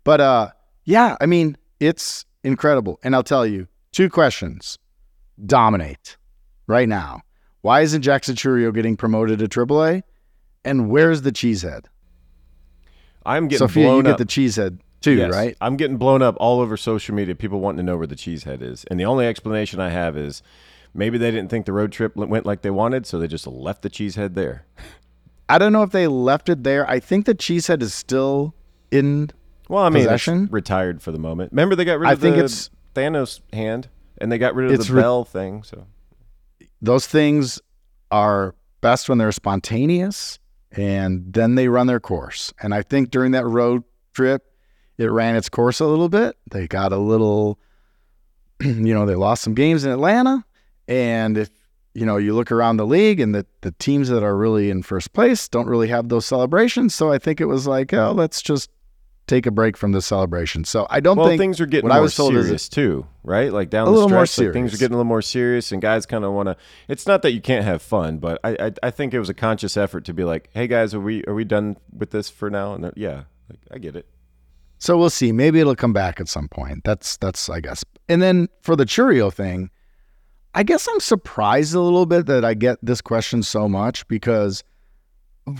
Speaker 5: But uh yeah, I mean, it's incredible. And I'll tell you, two questions dominate right now. Why isn't Jackson Chourio getting promoted to AAA? And where's the cheesehead?
Speaker 6: I'm getting
Speaker 5: Sophia,
Speaker 6: blown
Speaker 5: you get the cheesehead too,
Speaker 6: yes,
Speaker 5: right?
Speaker 6: I'm getting blown up all over social media. People wanting to know where the cheesehead is, and the only explanation I have is maybe they didn't think the road trip went like they wanted, so they just left the cheesehead there.
Speaker 5: I don't know if they left it there. I think the cheesehead is still in
Speaker 6: well, I mean,
Speaker 5: possession.
Speaker 6: retired for the moment. Remember, they got rid of I think the it's, Thanos hand, and they got rid of the re- bell thing. So
Speaker 5: those things are best when they're spontaneous, and then they run their course. And I think during that road trip, it ran its course a little bit. They got a little, you know, they lost some games in Atlanta, and if you know you look around the league and the the teams that are really in first place don't really have those celebrations. So I think it was like, oh, let's just take a break from the celebration. So I don't
Speaker 6: well,
Speaker 5: think
Speaker 6: things are getting more serious too, right? Like down
Speaker 5: a
Speaker 6: the
Speaker 5: little
Speaker 6: stretch,
Speaker 5: more serious.
Speaker 6: Like things are getting a little more serious, and guys kind of want to. It's not that you can't have fun, but I, I, I think it was a conscious effort to be like, hey guys, are we are we done with this for now? And yeah, like, I get it.
Speaker 5: So we'll see. Maybe it'll come back at some point. That's that's I guess. And then for the Chourio thing, I guess I'm surprised a little bit that I get this question so much because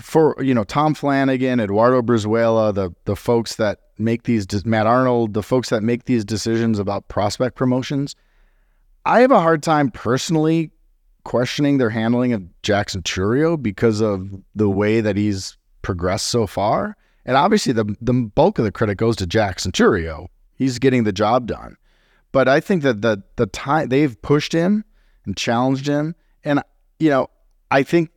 Speaker 5: for you know Tom Flanagan, Eduardo Brizuela, the the folks that make these Matt Arnold, the folks that make these decisions about prospect promotions, I have a hard time personally questioning their handling of Jackson Chourio because of the way that he's progressed so far. And obviously, the the bulk of the credit goes to Jackson Chourio. He's getting the job done. But I think that the the time they've pushed him and challenged him, and you know, I think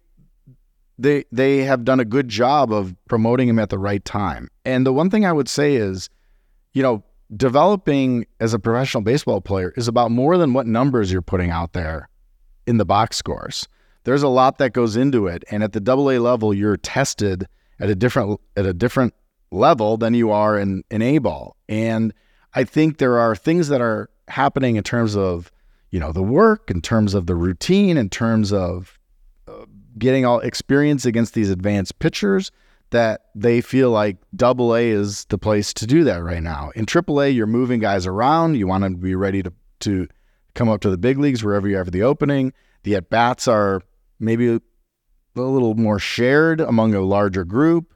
Speaker 5: they they have done a good job of promoting him at the right time. And the one thing I would say is, you know, developing as a professional baseball player is about more than what numbers you're putting out there in the box scores. There's a lot that goes into it, and at the double A level, you're tested at a different at a different level than you are in in A ball. And I think there are things that are happening in terms of you know the work, in terms of the routine, in terms of getting all experience against these advanced pitchers that they feel like double A is the place to do that right now. In triple A, you're moving guys around. You want them to be ready to to come up to the big leagues wherever you have the opening. The at bats are maybe a little more shared among a larger group.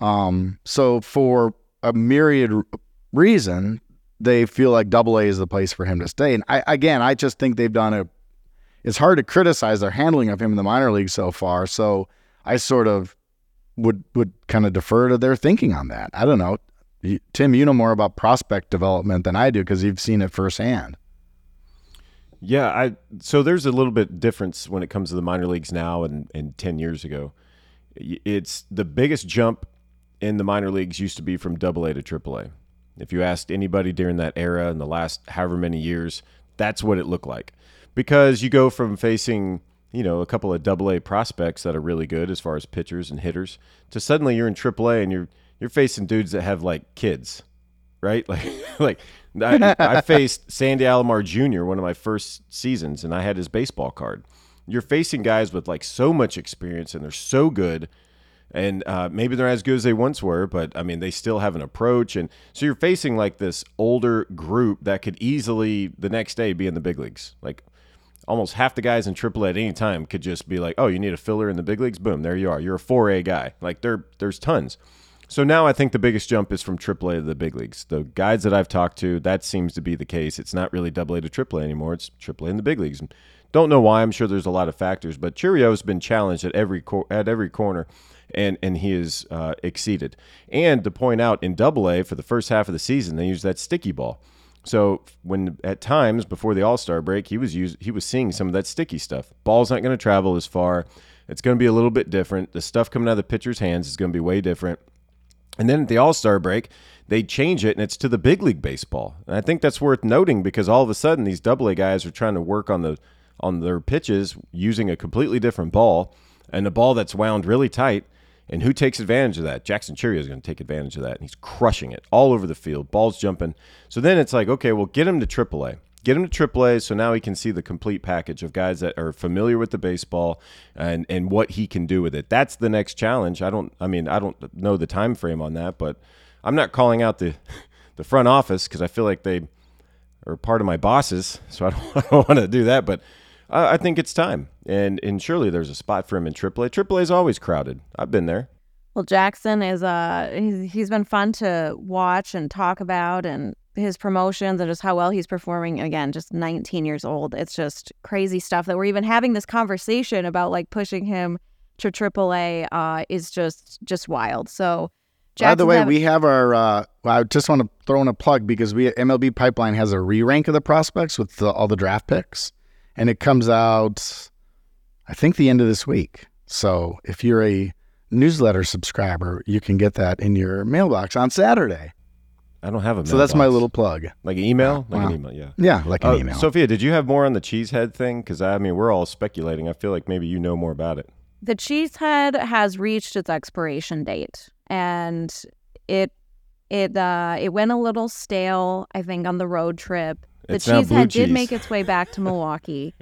Speaker 5: Um, so for a myriad reason, they feel like Double A is the place for him to stay. And I, again, I just think they've done a. It's hard to criticize their handling of him in the minor league so far. So I sort of would would kind of defer to their thinking on that. I don't know, Tim. You know more about prospect development than I do because you've seen it firsthand.
Speaker 6: Yeah, I so there's a little bit difference when it comes to the minor leagues now and, and 10 years ago. It's the biggest jump in the minor leagues used to be from double A to triple A. If you asked anybody during that era in the last however many years, that's what it looked like. Because you go from facing, you know, a couple of double A prospects that are really good as far as pitchers and hitters to suddenly you're in triple A and you're you're facing dudes that have like kids, right? Like like I, I faced Sandy Alomar Jr. one of my first seasons, and I had his baseball card. You're facing guys with like so much experience, and they're so good, and uh, maybe they're as good as they once were, but I mean they still have an approach, and so you're facing like this older group that could easily the next day be in the big leagues. Like almost half the guys in AAA at any time could just be like, "Oh, you need a filler in the big leagues? Boom, there you are. You're a 4A guy." Like there, there's tons. So now I think the biggest jump is from AAA to the big leagues. The guys that I've talked to, that seems to be the case. It's not really AA to AAA anymore. It's AAA in the big leagues. Don't know why. I'm sure there's a lot of factors, but Chourio's been challenged at every cor- at every corner, and and he has uh, exceeded. And to point out, in AA for the first half of the season, they used that sticky ball. So when at times before the All Star break, he was used, he was seeing some of that sticky stuff. Ball's not going to travel as far. It's going to be a little bit different. The stuff coming out of the pitcher's hands is going to be way different. And then at the All Star break, they change it and it's to the big league baseball. And I think that's worth noting because all of a sudden these double A guys are trying to work on the on their pitches using a completely different ball and a ball that's wound really tight. And who takes advantage of that? Jackson Chourio is going to take advantage of that. And he's crushing it all over the field. Balls jumping. So then it's like, okay, well, get him to AAA get him to AAA so now he can see the complete package of guys that are familiar with the baseball and and what he can do with it. That's the next challenge. I don't I mean, I don't know the time frame on that, but I'm not calling out the the front office cuz I feel like they are part of my bosses, so I don't, I don't want to do that, but I, I think it's time. And and surely there's a spot for him in AAA. AAA is always crowded. I've been there.
Speaker 4: Well, Jackson is uh he's, he's been fun to watch and talk about and his promotions and just how well he's performing again just 19 years old it's just crazy stuff that we're even having this conversation about like pushing him to AAA uh, is just just wild so
Speaker 5: Jackson's by the way having- we have our uh, i just want to throw in a plug because we mlb pipeline has a re-rank of the prospects with the, all the draft picks and it comes out i think the end of this week so if you're a newsletter subscriber you can get that in your mailbox on saturday
Speaker 6: I don't have a.
Speaker 5: So that's my little plug.
Speaker 6: Like an email, like an email, yeah.
Speaker 5: Yeah, like an
Speaker 6: uh,
Speaker 5: email.
Speaker 6: Sophia, did you have more on the cheesehead thing? Because I mean, we're all speculating. I feel like maybe you know more about it.
Speaker 4: The cheesehead has reached its expiration date, and it it uh it went a little stale. I think on the road trip. The
Speaker 6: it's cheesehead
Speaker 4: did make its way back to Milwaukee,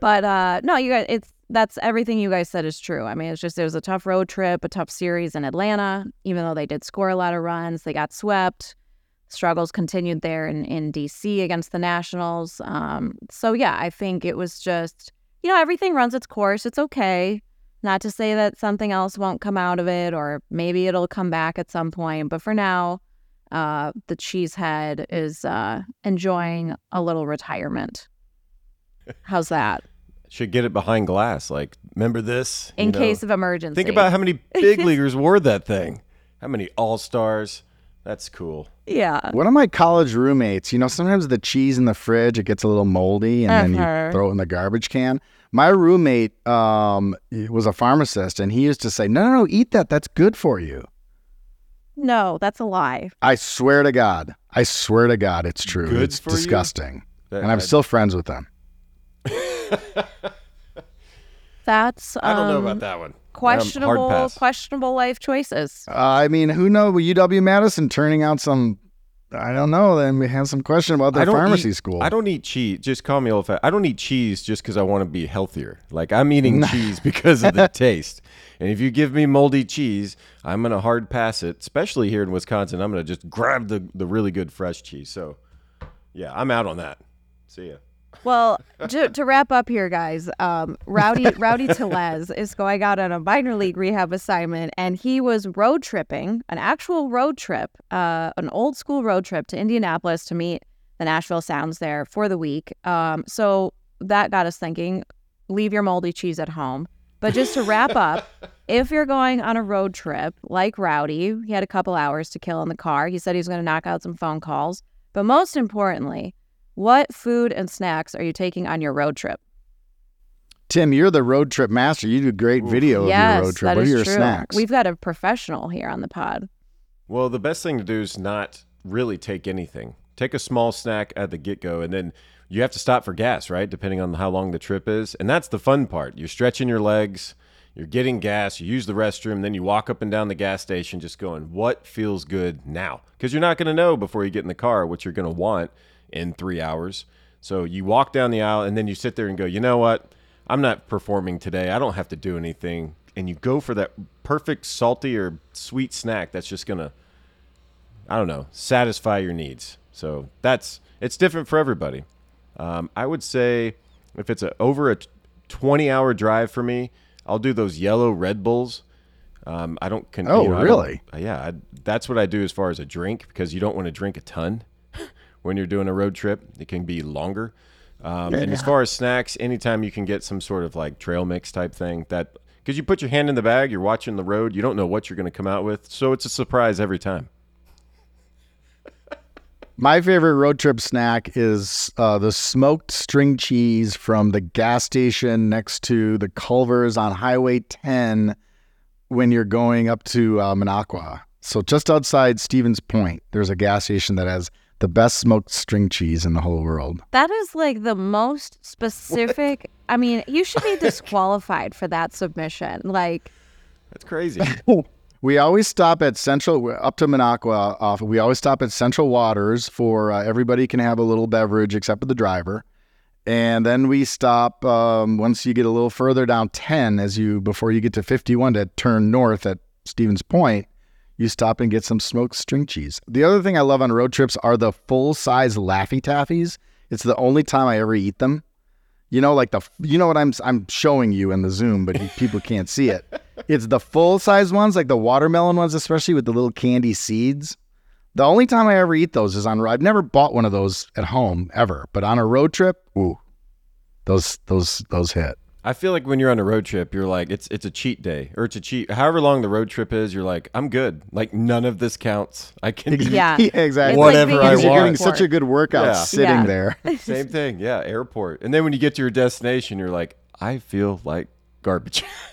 Speaker 4: but uh no, you guys, it's that's everything you guys said is true. I mean, it's just it was a tough road trip, a tough series in Atlanta. Even though they did score a lot of runs, they got swept struggles continued there in, in DC against the Nationals. Um, so, yeah, I think it was just, you know, everything runs its course. It's okay. Not to say that something else won't come out of it, or maybe it'll come back at some point. But for now, uh, the cheesehead is uh, enjoying a little retirement. How's that?
Speaker 6: Should get it behind glass. Like, remember this?
Speaker 4: In
Speaker 6: You know,
Speaker 4: case of emergency.
Speaker 6: Think about how many big leaguers wore that thing. How many all stars? That's cool.
Speaker 4: yeah.
Speaker 5: One of my college roommates, you know, sometimes the cheese in the fridge it gets a little moldy, and then
Speaker 4: Uh-huh.
Speaker 5: you throw it in the garbage can. My roommate um, was a pharmacist, and he used to say, "No, no, no, eat that. That's good for you."
Speaker 4: No, that's a lie.
Speaker 5: I swear to God, I swear to God, it's true.
Speaker 6: Good
Speaker 5: it's
Speaker 6: for
Speaker 5: disgusting,
Speaker 6: That-
Speaker 5: and I'm
Speaker 6: I-
Speaker 5: still friends with them.
Speaker 4: That's um,
Speaker 6: I don't know about that one. Um,
Speaker 4: questionable.
Speaker 6: hard pass.
Speaker 4: questionable life choices.
Speaker 5: Uh, I mean, who knows? With UW Madison turning out some, I don't know. Then we have some question about their pharmacy
Speaker 6: eat-
Speaker 5: school.
Speaker 6: I don't eat cheese. Just call me old fat. I don't eat cheese just because I want to be healthier. Like I'm eating cheese because of the taste. And if you give me moldy cheese, I'm gonna hard pass it. Especially here in Wisconsin, I'm gonna just grab the the really good fresh cheese. So, yeah, I'm out on that. See ya.
Speaker 4: Well, to, to wrap up here, guys, um, Rowdy Rowdy Tellez is going out on a minor league rehab assignment, and he was road tripping, an actual road trip, uh, an old school road trip to Indianapolis to meet the Nashville Sounds there for the week. Um, so that got us thinking: leave your moldy cheese at home. But just to wrap up, if you're going on a road trip like Rowdy, he had a couple hours to kill in the car. He said he was going to knock out some phone calls. But most importantly, what food and snacks are you taking on your road trip?
Speaker 5: Tim, you're the road trip master. You do great video
Speaker 4: yes,
Speaker 5: of your road trip.
Speaker 4: that
Speaker 5: What are your
Speaker 4: true.
Speaker 5: snacks?
Speaker 4: We've got a professional here on the pod.
Speaker 6: Well, the best thing to do is not really take anything. Take a small snack at the get go, and then you have to stop for gas, right? Depending on how long the trip is. And that's the fun part. You're stretching your legs, you're getting gas, you use the restroom, then you walk up and down the gas station just going, what feels good now? Because you're not going to know before you get in the car what you're going to want in three hours. So you walk down the aisle, and then you sit there and go, you know what? I'm not performing today. I don't have to do anything. And you go for that perfect salty or sweet snack that's just going to I don't know, satisfy your needs. So that's it's different for everybody. Um, I would say if it's a, over a 20 hour drive for me, I'll do those yellow Red Bulls. Um, I don't. Con-
Speaker 5: Oh,
Speaker 6: you know, I don't-
Speaker 5: really?
Speaker 6: uh, yeah, I, that's what I do as far as a drink because you don't want to drink a ton when you're doing a road trip. It can be longer. Um, and as far as snacks, anytime you can get some sort of like trail mix type thing, that because you put your hand in the bag, you're watching the road, you don't know what you're going to come out with, so it's a surprise every time.
Speaker 5: My favorite road trip snack is uh, the smoked string cheese from the gas station next to the Culvers on Highway 10 when you're going up to uh, Minocqua. So just outside Stevens Point, there's a gas station that has the best smoked string cheese in the whole world.
Speaker 4: That is like the most specific. I mean, you should be disqualified for that submission. Like,
Speaker 6: That's crazy.
Speaker 5: We always stop at Central up to Minocqua. Off, we always stop at Central Waters for uh, everybody can have a little beverage except for the driver, and then we stop um, once you get a little further down ten as you before you get to fifty one to turn north at Stevens Point. You stop and get some smoked string cheese. The other thing I love on road trips are the full size Laffy Taffies. It's the only time I ever eat them. You know, like the you know what I'm I'm showing you in the Zoom, but people can't see it. It's the full size ones, like the watermelon ones, especially with the little candy seeds. The only time I ever eat those is on. Road. I've never bought one of those at home ever, but on a road trip, ooh, those those those hit.
Speaker 6: I feel like when you're on a road trip, you're like, it's it's a cheat day or it's a cheat. However long the road trip is, you're like, I'm good. Like none of this counts. I can eat.
Speaker 4: Yeah.
Speaker 5: exactly.
Speaker 4: It's like
Speaker 6: Whatever I
Speaker 4: in
Speaker 5: Because you're getting such a good workout
Speaker 6: Yeah.
Speaker 5: sitting
Speaker 4: Yeah.
Speaker 5: there.
Speaker 6: Same thing. Yeah, airport. And then when you get to your destination, you're like, I feel like garbage.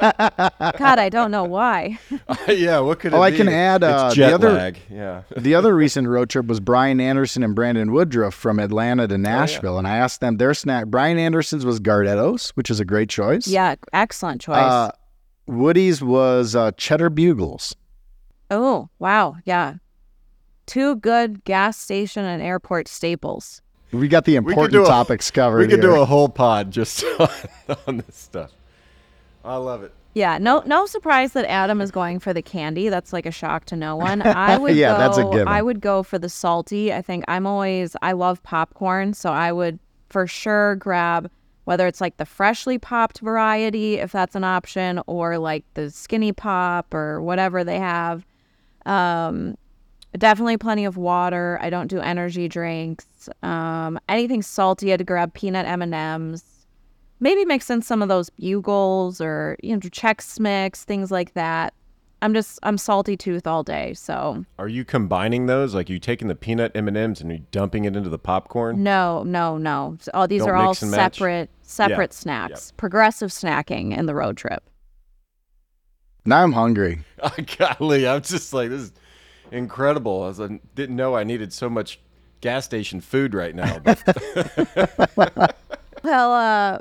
Speaker 4: God, I don't know why.
Speaker 6: yeah, what could it
Speaker 5: Oh, I
Speaker 6: be?
Speaker 5: can add, uh,
Speaker 6: it's
Speaker 5: the
Speaker 6: jet
Speaker 5: other-
Speaker 6: lag. Yeah.
Speaker 5: the other recent road trip was Brian Anderson and Brandon Woodruff from Atlanta
Speaker 6: Oh,
Speaker 5: to Nashville, and I asked them their snack. Brian Anderson's was Gardettos, which is a great choice.
Speaker 4: Yeah, excellent choice.
Speaker 5: Uh, Woody's was uh, Cheddar Bugles.
Speaker 4: oh, wow. Yeah. Two good gas station and airport staples.
Speaker 5: We got the
Speaker 6: We could
Speaker 5: important
Speaker 6: do a-
Speaker 5: topics covered.
Speaker 6: We could
Speaker 5: here.
Speaker 6: do a whole pod just on, on this stuff. I love it.
Speaker 4: Yeah, no no surprise that Adam is going for the candy. That's like a shock to no one. I would
Speaker 5: Yeah,
Speaker 4: go,
Speaker 5: that's a given.
Speaker 4: I would go for the salty. I think I'm always I love popcorn, so I would for sure grab whether it's like the freshly popped variety, if that's an option, or like the skinny pop or whatever they have. Um, definitely plenty of water. I don't do energy drinks. Um, anything salty, I'd grab peanut M and M's. Maybe mix in some of those bugles or you know Chex Mix, things like that. I'm just I'm salty tooth all day, so
Speaker 6: Are you combining those? Like you taking the peanut M and M's and you dumping it into the popcorn?
Speaker 4: no, no, no. Oh, these
Speaker 6: Don't
Speaker 4: are all
Speaker 6: mix and match?
Speaker 4: separate separate snacks. Progressive snacking in the road trip.
Speaker 5: Now I'm hungry.
Speaker 6: Oh, golly, I'm just like this is incredible. I was, I didn't know I needed so much gas station food right now.
Speaker 4: Well, uh,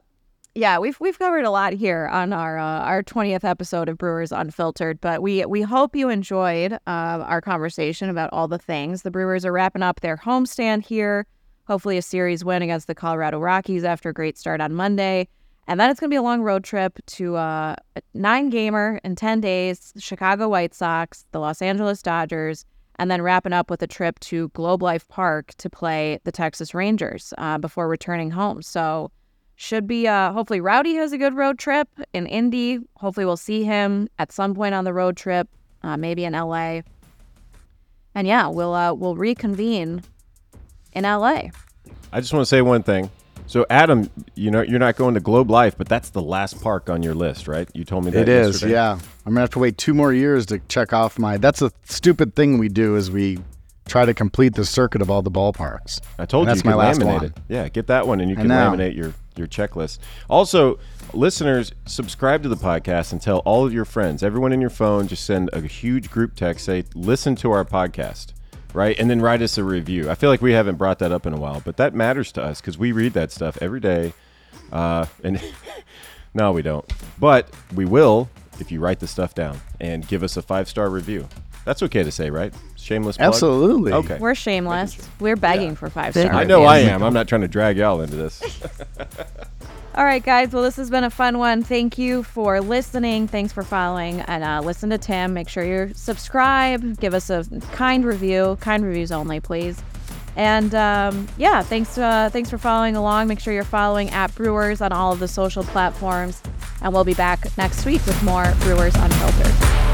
Speaker 4: yeah, we've we've covered a lot here on our uh, our twentieth episode of Brewers Unfiltered, but we we hope you enjoyed uh, our conversation about all the things. The Brewers are wrapping up their homestand here. Hopefully, a series win against the Colorado Rockies after a great start on Monday, and then it's going to be a long road trip to uh, a nine gamer in ten days. Chicago White Sox, the Los Angeles Dodgers, and then wrapping up with a trip to Globe Life Park to play the Texas Rangers uh, before returning home. So should be uh hopefully Rowdy has a good road trip in Indy. Hopefully we'll see him at some point on the road trip, uh, maybe in LA. And yeah, we'll uh we'll reconvene in LA.
Speaker 6: I just want to say one thing. So Adam, you know you're not going to Globe Life, but that's the last park on your list, right? You told me that
Speaker 5: It is,
Speaker 6: yesterday.
Speaker 5: yeah. I'm gonna have to wait two more years to check off my. That's a stupid thing we do is we try to complete the circuit of all the ballparks.
Speaker 6: I told
Speaker 5: And
Speaker 6: you
Speaker 5: that's
Speaker 6: you
Speaker 5: my last
Speaker 6: laminate
Speaker 5: one.
Speaker 6: it. Yeah, get that one and you can laminate your your checklist. Also, listeners, subscribe to the podcast and tell all of your friends, everyone in your phone, just send a huge group text, say, listen to our podcast, right? And then write us a review. I feel like we haven't brought that up in a while, but that matters to us because we read that stuff every day. Uh, and no, we don't. But we will if you write the stuff down and give us a five star review. That's okay to say, right? Shameless plug?
Speaker 5: Absolutely.
Speaker 6: Okay.
Speaker 4: We're shameless. We're begging for five stars.
Speaker 6: I know I am. I'm not trying to drag y'all into this.
Speaker 4: All right, guys. Well, this has been a fun one. Thank you for listening. Thanks for following. And uh, listen to Tim. Make sure you're subscribed. Give us a kind review. Kind reviews only, please. And um, yeah, thanks. Uh, thanks for following along. Make sure you're following at Brewers on all of the social platforms. And we'll be back next week with more Brewers Unfiltered.